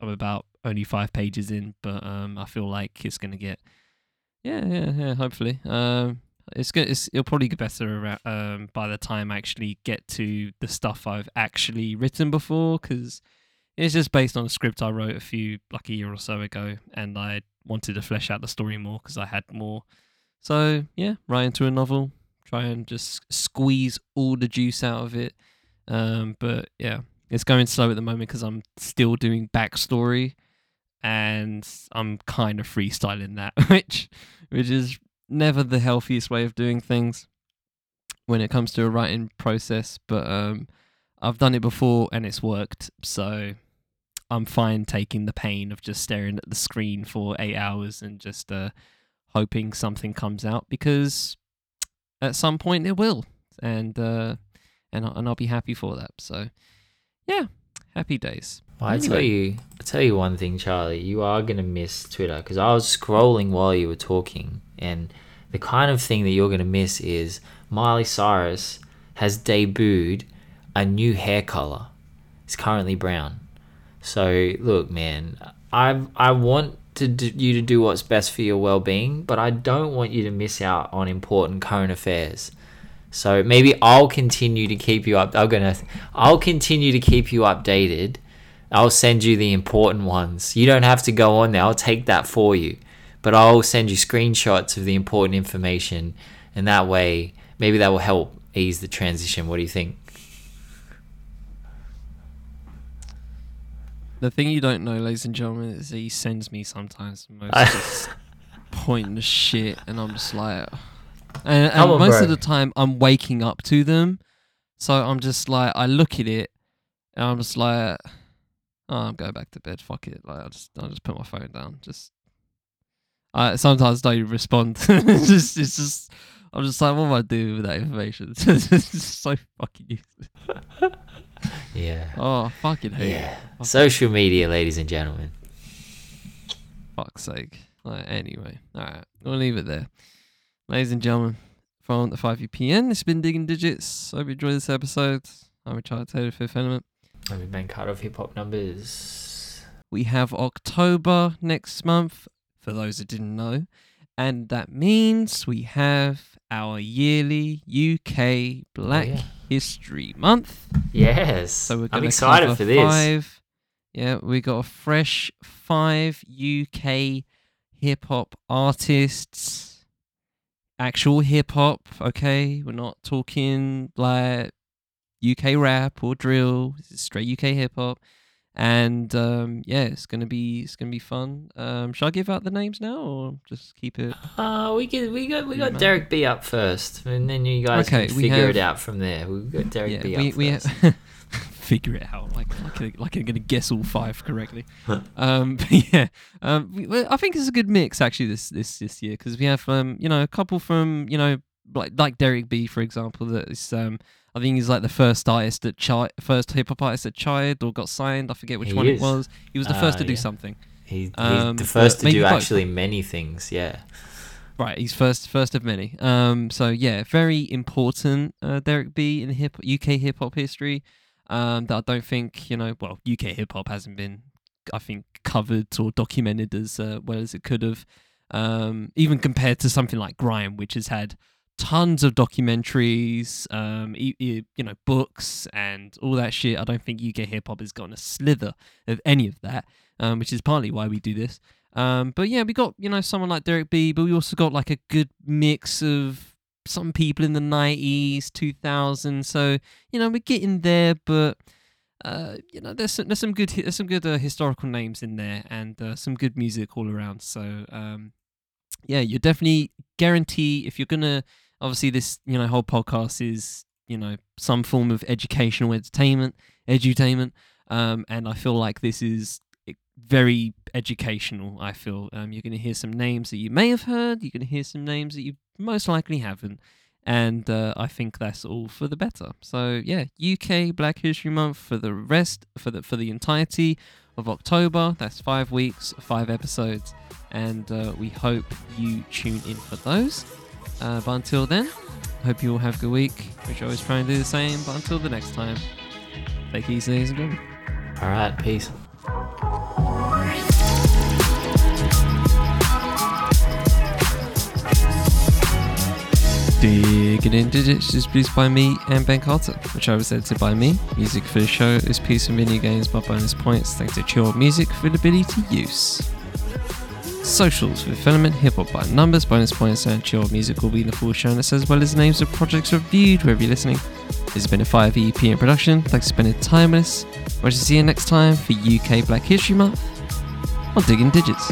I'm about only five pages in, but um, I feel like it's gonna get, yeah, yeah, yeah. Hopefully, um, it's good. It's, it'll probably get better around, um, by the time I actually get to the stuff I've actually written before, because it's just based on a script I wrote a few like a year or so ago, and I wanted to flesh out the story more because I had more. So yeah, write into a novel, try and just squeeze all the juice out of it. Um, but yeah, it's going slow at the moment because I'm still doing backstory, and I'm kind of freestyling that, which which is never the healthiest way of doing things when it comes to a writing process. But um, I've done it before and it's worked, so I'm fine taking the pain of just staring at the screen for eight hours and just uh, hoping something comes out because at some point it will, and uh, and and I'll be happy for that. So yeah, happy days. Well, I tell you, I tell you one thing, Charlie. You are gonna miss Twitter because I was scrolling while you were talking, and the kind of thing that you're gonna miss is Miley Cyrus has debuted a new hair color. It's currently brown. So look, man, I I want to do, you to do what's best for your well-being, but I don't want you to miss out on important current affairs. So maybe I'll continue to keep you up. I'm gonna, I'll continue to keep you updated. I'll send you the important ones. You don't have to go on there. I'll take that for you. But I'll send you screenshots of the important information, and that way, maybe that will help ease the transition. What do you think? The thing you don't know, ladies and gentlemen, is that he sends me sometimes the most pointless shit, and I'm just like, and, and on, most bro. of the time I'm waking up to them, so I'm just like, I look at it, and I'm just like, oh, I'm going back to bed. Fuck it, like I just, I just put my phone down. Just, I sometimes don't even respond. it's just, it's just. I'm just like, what am I doing with that information? it's just so fucking useless. Yeah. Oh, fucking hate. Yeah. Fuck Social media, ladies and gentlemen. fuck's sake. Like, anyway, all right, we'll leave it there. Ladies and gentlemen, from the 5UPN, it's been Digging Digits. I Hope you enjoyed this episode. I'm Richard Taylor, Fifth Element. I've been been cut off hip hop numbers. We have October next month, for those that didn't know. And that means we have our yearly UK Black yeah. History Month. Yes. So we're I'm excited for this. Five, yeah, we got a fresh five UK hip hop artists, actual hip hop. Okay, we're not talking like UK rap or drill. Straight UK hip hop, and um, yeah, it's gonna be it's gonna be fun. Um, shall I give out the names now or just keep it? Uh, we get we got we got man. Derek B up first, and then you guys Okay, can we figure it out from there. We got Derek yeah, B we up we first. figure it out like like I- like I'm gonna guess all five correctly. um, but yeah, um, we, well, I think it's a good mix actually this this this year because we have um you know a couple from you know like like Derek B for example that is um I think he's like the first artist that chi- first hip hop artist that child or got signed. I forget which He one is. it was. He was the Ah, first to do yeah. something. He, he's um, the first to do both. actually many things. Yeah. Right, he's first first of many. Um, so yeah, very important. Uh, Derek B in hip UK hip hop history. Um, that I don't think you know. Well, UK hip hop hasn't been, I think, covered or documented as uh, well as it could have. Um, even compared to something like Grime, which has had tons of documentaries, um, e- you know, books and all that shit. I don't think UK hip hop has gotten a slither of any of that. Um, which is partly why we do this. Um, but yeah, we got you know someone like Derek B, but we also got like a good mix of some people in the nineties, two thousand. So you know we're getting there, but uh, you know there's some, there's some good there's some good uh, historical names in there and uh, some good music all around. So um, yeah, you're definitely guarantee if you're gonna obviously this you know whole podcast is you know some form of educational entertainment, edutainment, um, and I feel like this is very educational. I feel um, you're going to hear some names that you may have heard. You're going to hear some names that you most likely haven't, and uh, I think that's all for the better. So yeah, UK Black History Month for the rest for the for the entirety of October. That's five weeks, five episodes, and uh, we hope you tune in for those. Uh, but until then, hope you all have a good week. Which I always try and do the same. But until the next time, take it easy, ladies and gentlemen. All right. Peace. Digging in Digits is produced by me and Ben Carter. The show was edited by me. Music for the show is Peace and Mini Games by Bonus Points thanks to Chillhop Music for the ability to use. Socials with Fifth Element, Hip Hop by Numbers, Bonus Points, and Chillhop Music will be in the full show notes as well as names of projects reviewed wherever you're listening. This has been a 5EP in production. Thanks for spending time with us. We'll see you next time for UK Black History Month on Digging Digits.